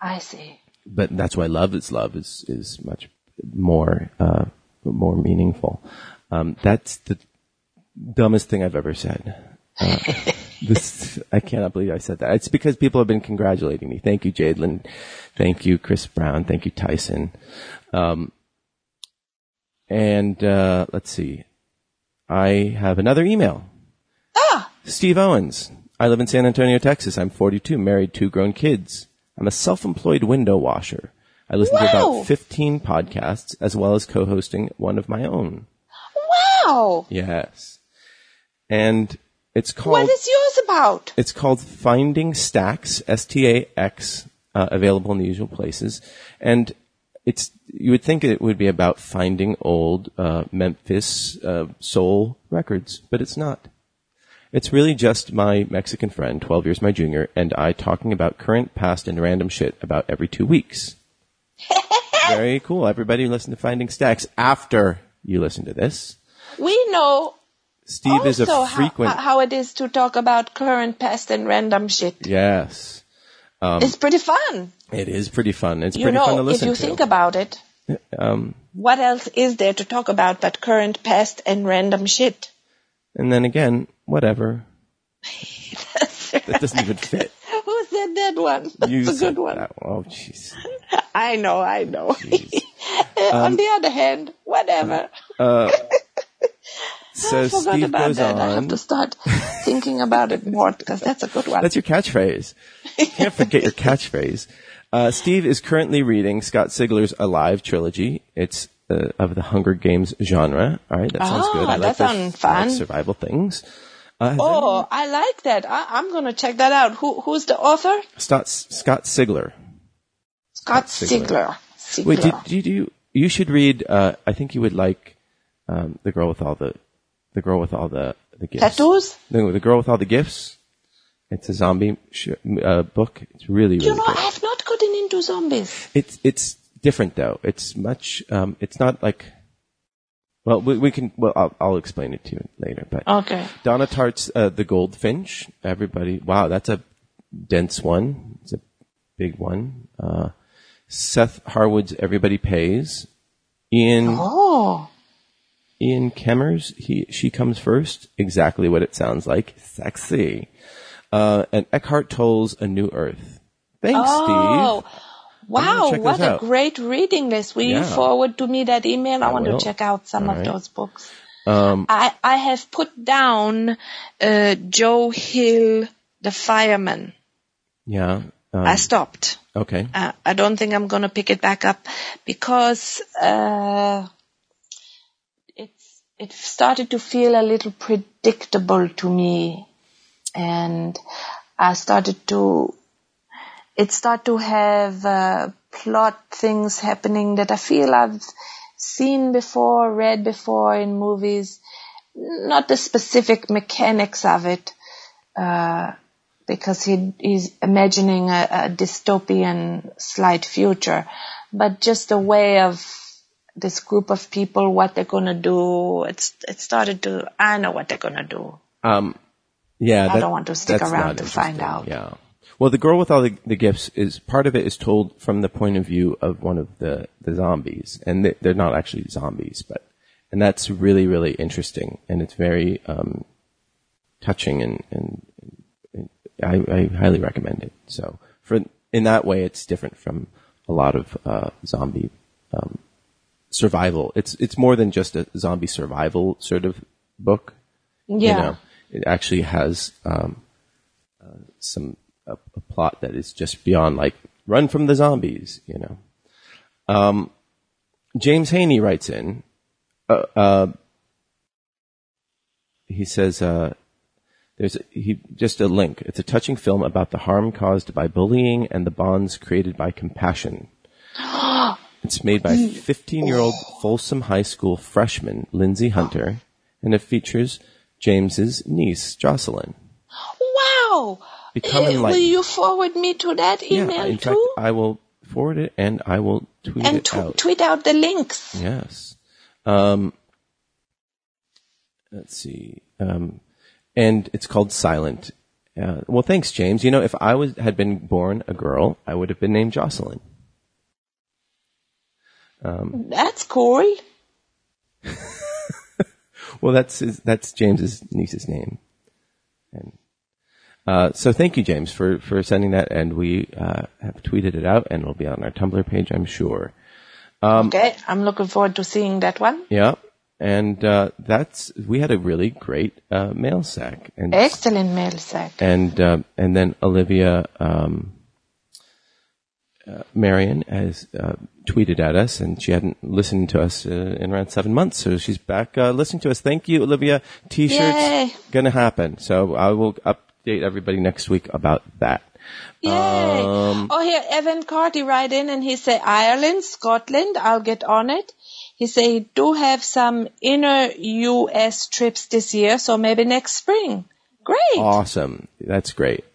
I see. but that's why love is love is is much more uh, more meaningful. Um, that's the dumbest thing I've ever said. Uh, this I cannot believe I said that. It's because people have been congratulating me. Thank you, Jadelyn. Thank you, Chris Brown. Thank you, Tyson. Um, and uh, let's see. I have another email. Ah, Steve Owens. I live in San Antonio, Texas. I'm 42, married, two grown kids. I'm a self-employed window washer. I listen to about 15 podcasts as well as co-hosting one of my own. Wow. Yes. And it's called What is yours about? It's called Finding Stacks, S-T-A-X, uh, available in the usual places. And it's, you would think it would be about finding old, uh, Memphis, uh, soul records, but it's not. It's really just my Mexican friend, 12 years my junior, and I talking about current, past, and random shit about every two weeks. Very cool. Everybody listen to Finding Stacks after you listen to this. We know Steve is also a frequent, how, it is to talk about current, past, and random shit. yes. Um, it's pretty fun. It is pretty fun. It's You pretty fun to listen know, if you to. think about it, um, what else is there to talk about but current, past, and random shit? and then again, whatever. that doesn't even fit. Who said that one? That's You a good one. that. Oh, jeez. I know, I know. Jeez. On um, the other hand, whatever. Uh, So I forgot Steve about goes that. I have to start thinking about it more because that's a good one. That's your catchphrase. You Can't forget your catchphrase. Uh, Steve is currently reading Scott Sigler's Alive trilogy. It's uh, of the Hunger Games genre. All right, that sounds Ah, good. I like that sounds I like fun. survival things. Uh, oh, I like that. I, I'm going to check that out. Who, who's the author? Scott, Scott Sigler. Scott Sigler. Sigler. Sigler. Wait, did, did you? You should read. Uh, I think you would like um, the girl with all the the girl with all the the gifts. Tattoos? No, the girl with all the gifts. It's a zombie sh- uh, book. It's really really You know, good. I have not gotten into zombies. It's it's different though. It's much. Um, it's not like. Well, we, we can. Well, I'll, I'll explain it to you later. But Okay. Donna Tartt's uh, The Goldfinch. Everybody, wow, that's a dense one. It's a big one. Uh, Seth Harwood's Everybody Pays. Ian Oh. Ian Kerner's. He she comes first. Exactly what it sounds like. Sexy. Uh, and Eckhart Tolle's A New Earth. Thanks, Oh. Steve. Wow, what a out. great reading list. Will you forward to me that email? I, I want will. to check out some All of right. those books. Um, I, I have put down uh, Joe Hill, the fireman. yeah. Um, I stopped. okay. Uh, I don't think I'm going to pick it back up because uh, it started to feel a little predictable to me, and I started to it started to have uh, plot things happening that I feel I've seen before, read before in movies. Not the specific mechanics of it, uh, because he, he's imagining a, a dystopian slight future, but just a way of this group of people, what they're gonna do. It's it started to. I know what they're gonna do. Um, yeah, I don't want to stick around to find out. Yeah. Well, the girl with all the, the gifts is part of it is told from the point of view of one of the, the zombies, and they, they're not actually zombies, but and that's really really interesting, and it's very um, touching, and, and, and I, I highly recommend it. So for in that way, it's different from a lot of uh, zombie um, survival. It's it's more than just a zombie survival sort of book Yeah. you know, it actually has um, uh, some a, a plot that is just beyond like run from the zombies. You know, um, James Haney writes in. Uh, uh, he says uh, there's a, he just a link. It's a touching film about the harm caused by bullying and the bonds created by compassion. It's made by 15 year old Folsom High School freshman Lindsay Hunter, and it features James's niece Jocelyn. Wow. Become Uh, will you forward me to that email yeah, in too? fact, I will forward it and I will tweet and it tw- out. tweet out the links. Yes. Um, let's see. Um, and it's called Silent. Uh, well, thanks, James. You know, if I was had been born a girl, I would have been named Jocelyn. That's cool. Well, that's his, that's James's niece's name. And uh, so, thank you, James, for for sending that, and we uh, have tweeted it out, and it'll be on our Tumblr page, I'm sure. Um, okay, I'm looking forward to seeing that one. Yeah. and uh, that's we had a really great uh, mail sack, and Excellent mail sack. and uh, and then Olivia um, uh, Marion has uh, tweeted at us, and she hadn't listened to us uh, in around seven months, so she's back uh, listening to us. Thank you, Olivia. T-shirts Yay. gonna happen, so I will update everybody next week about that. Yay! Um, oh, here, Evan Carty write in and he say Ireland, Scotland, I'll get on it. He say he do have some inner U.S. trips this year, so maybe next spring. Great. Awesome, that's great.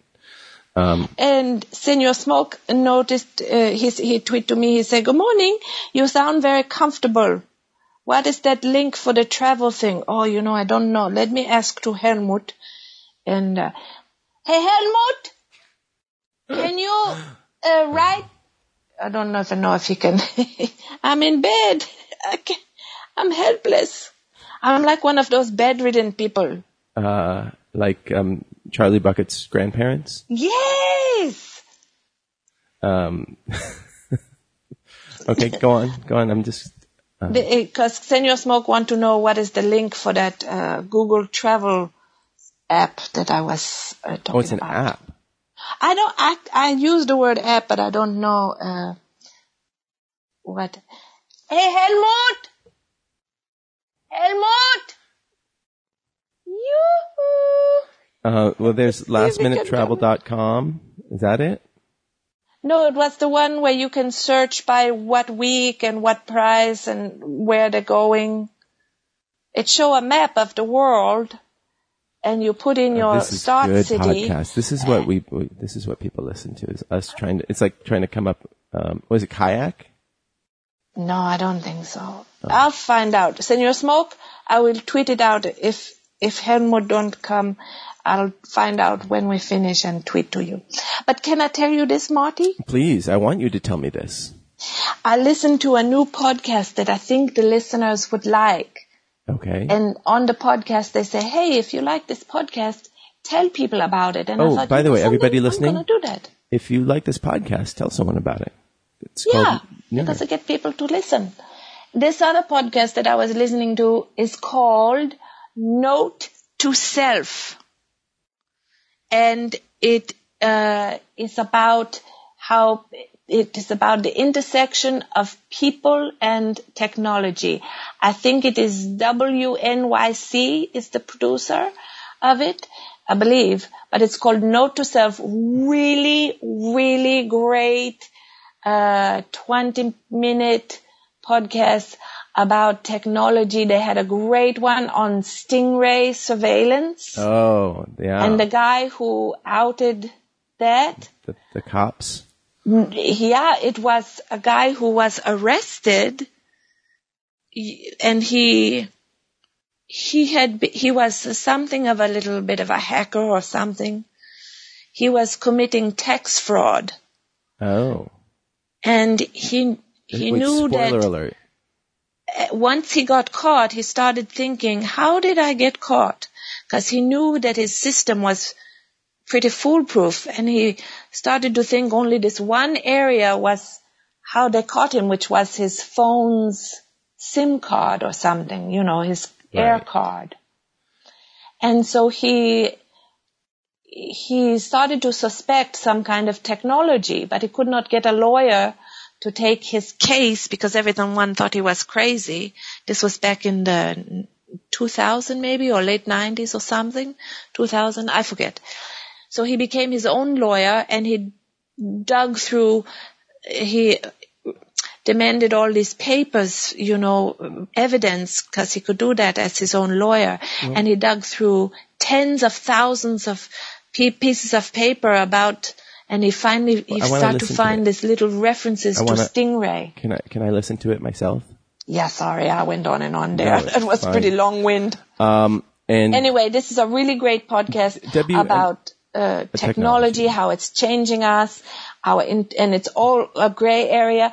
And Senior Smoke noticed, uh, he, he tweeted to me, he said, good morning, you sound very comfortable. What is that link for the travel thing? Oh, you know, I don't know. Let me ask to Helmut. And, uh, hey, Helmut, can you uh, write? I don't know if I know if he can. I'm in bed. I can, I'm helpless. I'm like one of those bedridden people. Uh, like um, Charlie Bucket's grandparents. Yes. Um, okay, go on, go on. I'm just Because Senior Smoke want to know what is the link for that uh, Google Travel app that I was uh, talking about. oh, it's an about. app. I don't. I I use the word app, but I don't know uh, what. Hey, Helmut. Helmut. Yoo-hoo. Uh, well, there's lastminutetravel.com. Is that it? No, it was the one where you can search by what week and what price and where they're going. It show a map of the world, and you put in your Uh, this is start good city. podcast. This is what we, we. This is what people listen to. Is us trying to. It's like trying to come up. Um, was it kayak? No, I don't think so. I'll find out. Senor Smoke, I will tweet it out if if Helmut don't come. I'll find out when we finish and tweet to you. But can I tell you this, Marty? Please, I want you to tell me this. I listened to a new podcast that I think the listeners would like. Okay. And on the podcast, they say, "Hey, if you like this podcast, tell people about it." And I Oh, thought, by the way, everybody listening? I'm do that. if you like this podcast, tell someone about it. It's yeah. because I get people to listen. This other podcast that I was listening to is called Note to Self. And it uh, is about how it is about the intersection of people and technology. I think it is WNYC is the producer of it, I believe, but it's called Note to Self. Really, really great uh, 20 minute podcast about technology. They had a great one on stingray surveillance. Oh, yeah. And the guy who outed that, the, the cops. yeah, it was a guy who was arrested and he, he had, he was something of a little bit of a hacker or something. He was committing tax fraud Oh. and he, he Wait, knew spoiler that alert. Once he got caught, he started thinking, how did I get caught? Because he knew that his system was pretty foolproof and he started to think only this one area was how they caught him, which was his phone's SIM card or something, you know, his air card. And so he, he started to suspect some kind of technology, but he could not get a lawyer to take his case because everyone thought he was crazy. This was back in the 2000 maybe or late 90s or something. 2000, I forget. So he became his own lawyer and he dug through, he demanded all these papers, you know, evidence, because he could do that as his own lawyer. Mm-hmm. And he dug through tens of thousands of pieces of paper about, and he finally, he I wanna started to find these little references to wanna- Stingray. Can I can I listen to it myself? Yeah, sorry, I went on and on there. No, that was fine. pretty long wind. Um, and Anyway, this is a really great podcast W- about uh, technology, technology. how it's changing us, our in, and it's all a gray area.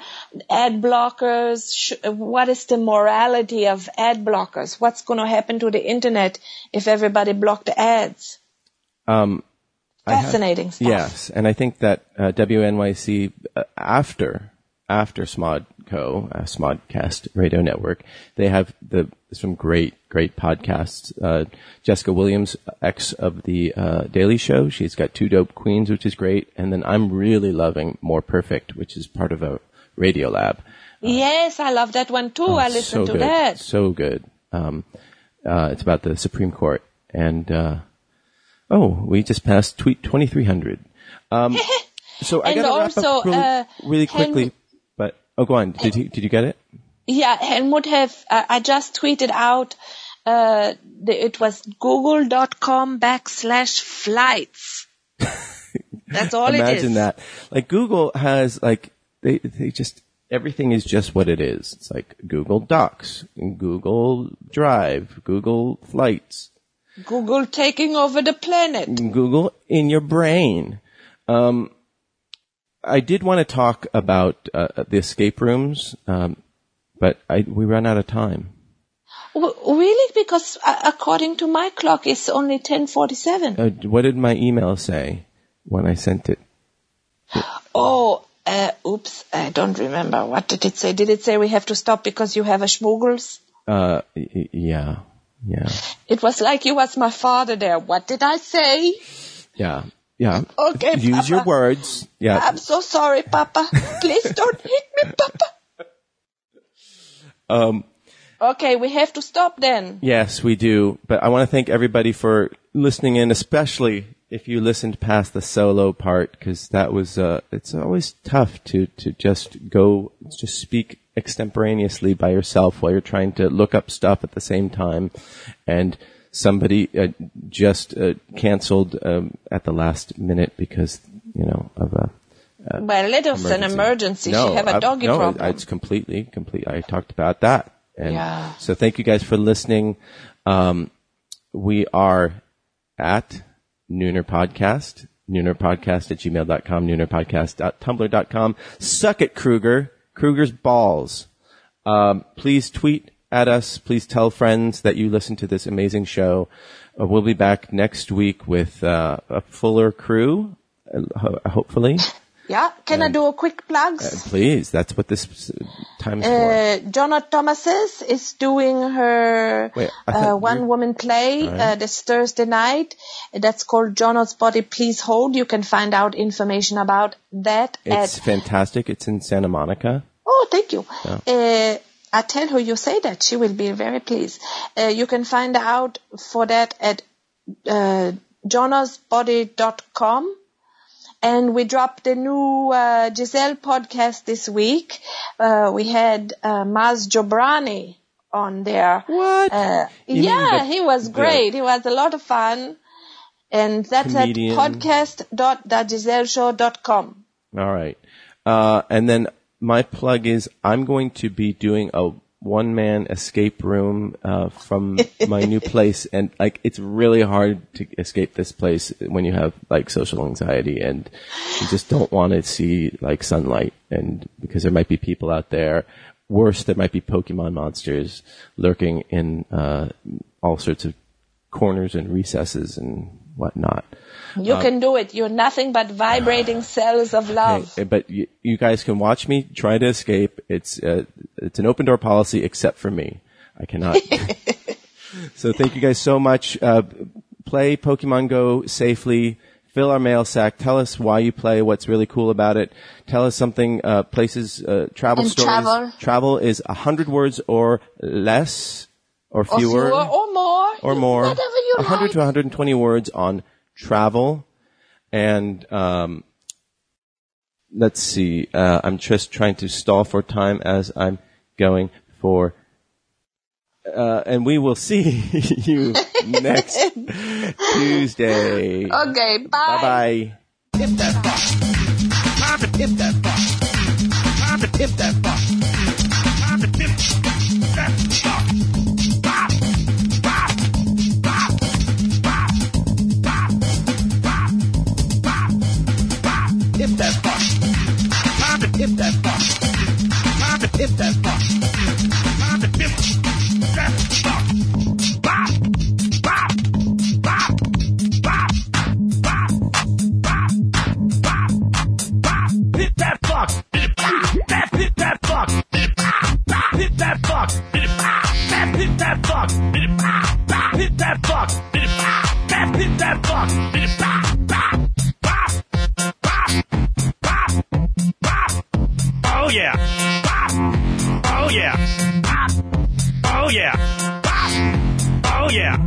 Ad blockers. Sh- what is the morality of ad blockers? What's going to happen to the internet if everybody blocked ads? um, Have- Fascinating stuff. Yes, and I think that uh, WNYC uh, after after Smodco, uh, Smodcast Radio Network, they have the some great, great podcasts. Uh, Jessica Williams, ex of the uh, Daily Show, she's got Two Dope Queens, which is great, and then I'm really loving More Perfect, which is part of a Radio Lab. yes, I love that one too. I listen so to good. that. So good. Um, uh, it's about the Supreme Court, and uh, oh, we just passed tweet 2300. Um, so I got to wrap up really, uh, really quickly. But oh, go on. Did you did you get it? Yeah, Helmut have, uh, I just tweeted out, uh, the, it was google.com backslash flights. That's all it is. Imagine that. Like Google has like they they just everything is just what it is. It's like Google Docs, Google Drive, Google Flights, Google taking over the planet. Google in your brain. Um, I did want to talk about uh, the escape rooms, um, but I, we ran out of time. W- really? Because uh, according to my clock, it's only 1047. Uh, what did my email say when I sent it? Oh, uh, oops, I don't remember. What did it say? Did it say we have to stop because you have a schmoogles? Uh, y- yeah, yeah, It was like you was my father there. What did I say? yeah, yeah. Okay, Use your words. Yeah. I'm so sorry, Papa. Please don't hit me, Papa. Um, Okay, we have to stop then. Yes, we do. But I want to thank everybody for listening in, especially if you listened past the solo part, because that was, uh, it's always tough to, to just go, just speak extemporaneously by yourself while you're trying to look up stuff at the same time. And somebody uh, just uh, canceled um, at the last minute because, you know, of a, Well, it was an emergency. no, she have a doggy no, problem. It's completely, complete. I talked about that. And Yeah. so thank you guys for listening. Um, we are at Nooner Podcast, noonerpodcast at gmail.com, noonerpodcast.tumblr.com. Suck it, Kruger. Kruger's balls. Um, please tweet at us. Please tell friends that you listen to this amazing show. Uh, we'll be back next week with uh, a fuller crew, uh, hopefully. Yeah, can I do a quick plugs? Please, that's what this uh, time is for. Uh, Jonna Thomases is doing her uh, one woman play Right. uh, this Thursday night. That's called Jonna's Body Please Hold. You can find out information about that It's at. fantastic. It's in Santa Monica. Oh, thank you. Uh, I tell her you say that. She will be very pleased. Uh, you can find out for that at uh, jonasbody.com. And we dropped the new uh, Giselle podcast this week. Uh, we had uh, Maz Jobrani on there. What? Uh, yeah, the- he was the- great. He was a lot of fun. And that's Comedian. at podcast.thegiselleshow.com. All right. Uh, and then my plug is I'm going to be doing a one man escape room uh, from my new place, and like it's really hard to escape this place when you have like social anxiety and you just don't want to see like sunlight, and because there might be people out there. Worse, there might be Pokemon monsters lurking in uh, all sorts of corners and recesses and whatnot. You Uh, can do it. You're nothing but vibrating cells of love. Hey, but you, you guys can watch me try to escape. It's uh, it's an open door policy, except for me. I cannot. so thank you guys so much. Uh, play Pokemon Go safely. Fill our mail sack. Tell us why you play. What's really cool about it. Tell us something. Uh, places. Uh, travel And stories. travel. Travel is a hundred words or less, or or fewer, fewer or more. or more. Whatever you 100 like. to 120 words on travel. And um, let's see. Uh, I'm just trying to stall for time as I'm going for. Uh, and we will see you next Tuesday. Okay, bye. Bye bye. Hip that fuck. Time to hip that fuck. Time to hip that fuck. fuck. That pit that fuck. That pit that fuck. That pit that fuck. That pit that fuck. That pit that fuck. Oh yeah. Oh yeah. Oh yeah. Oh yeah.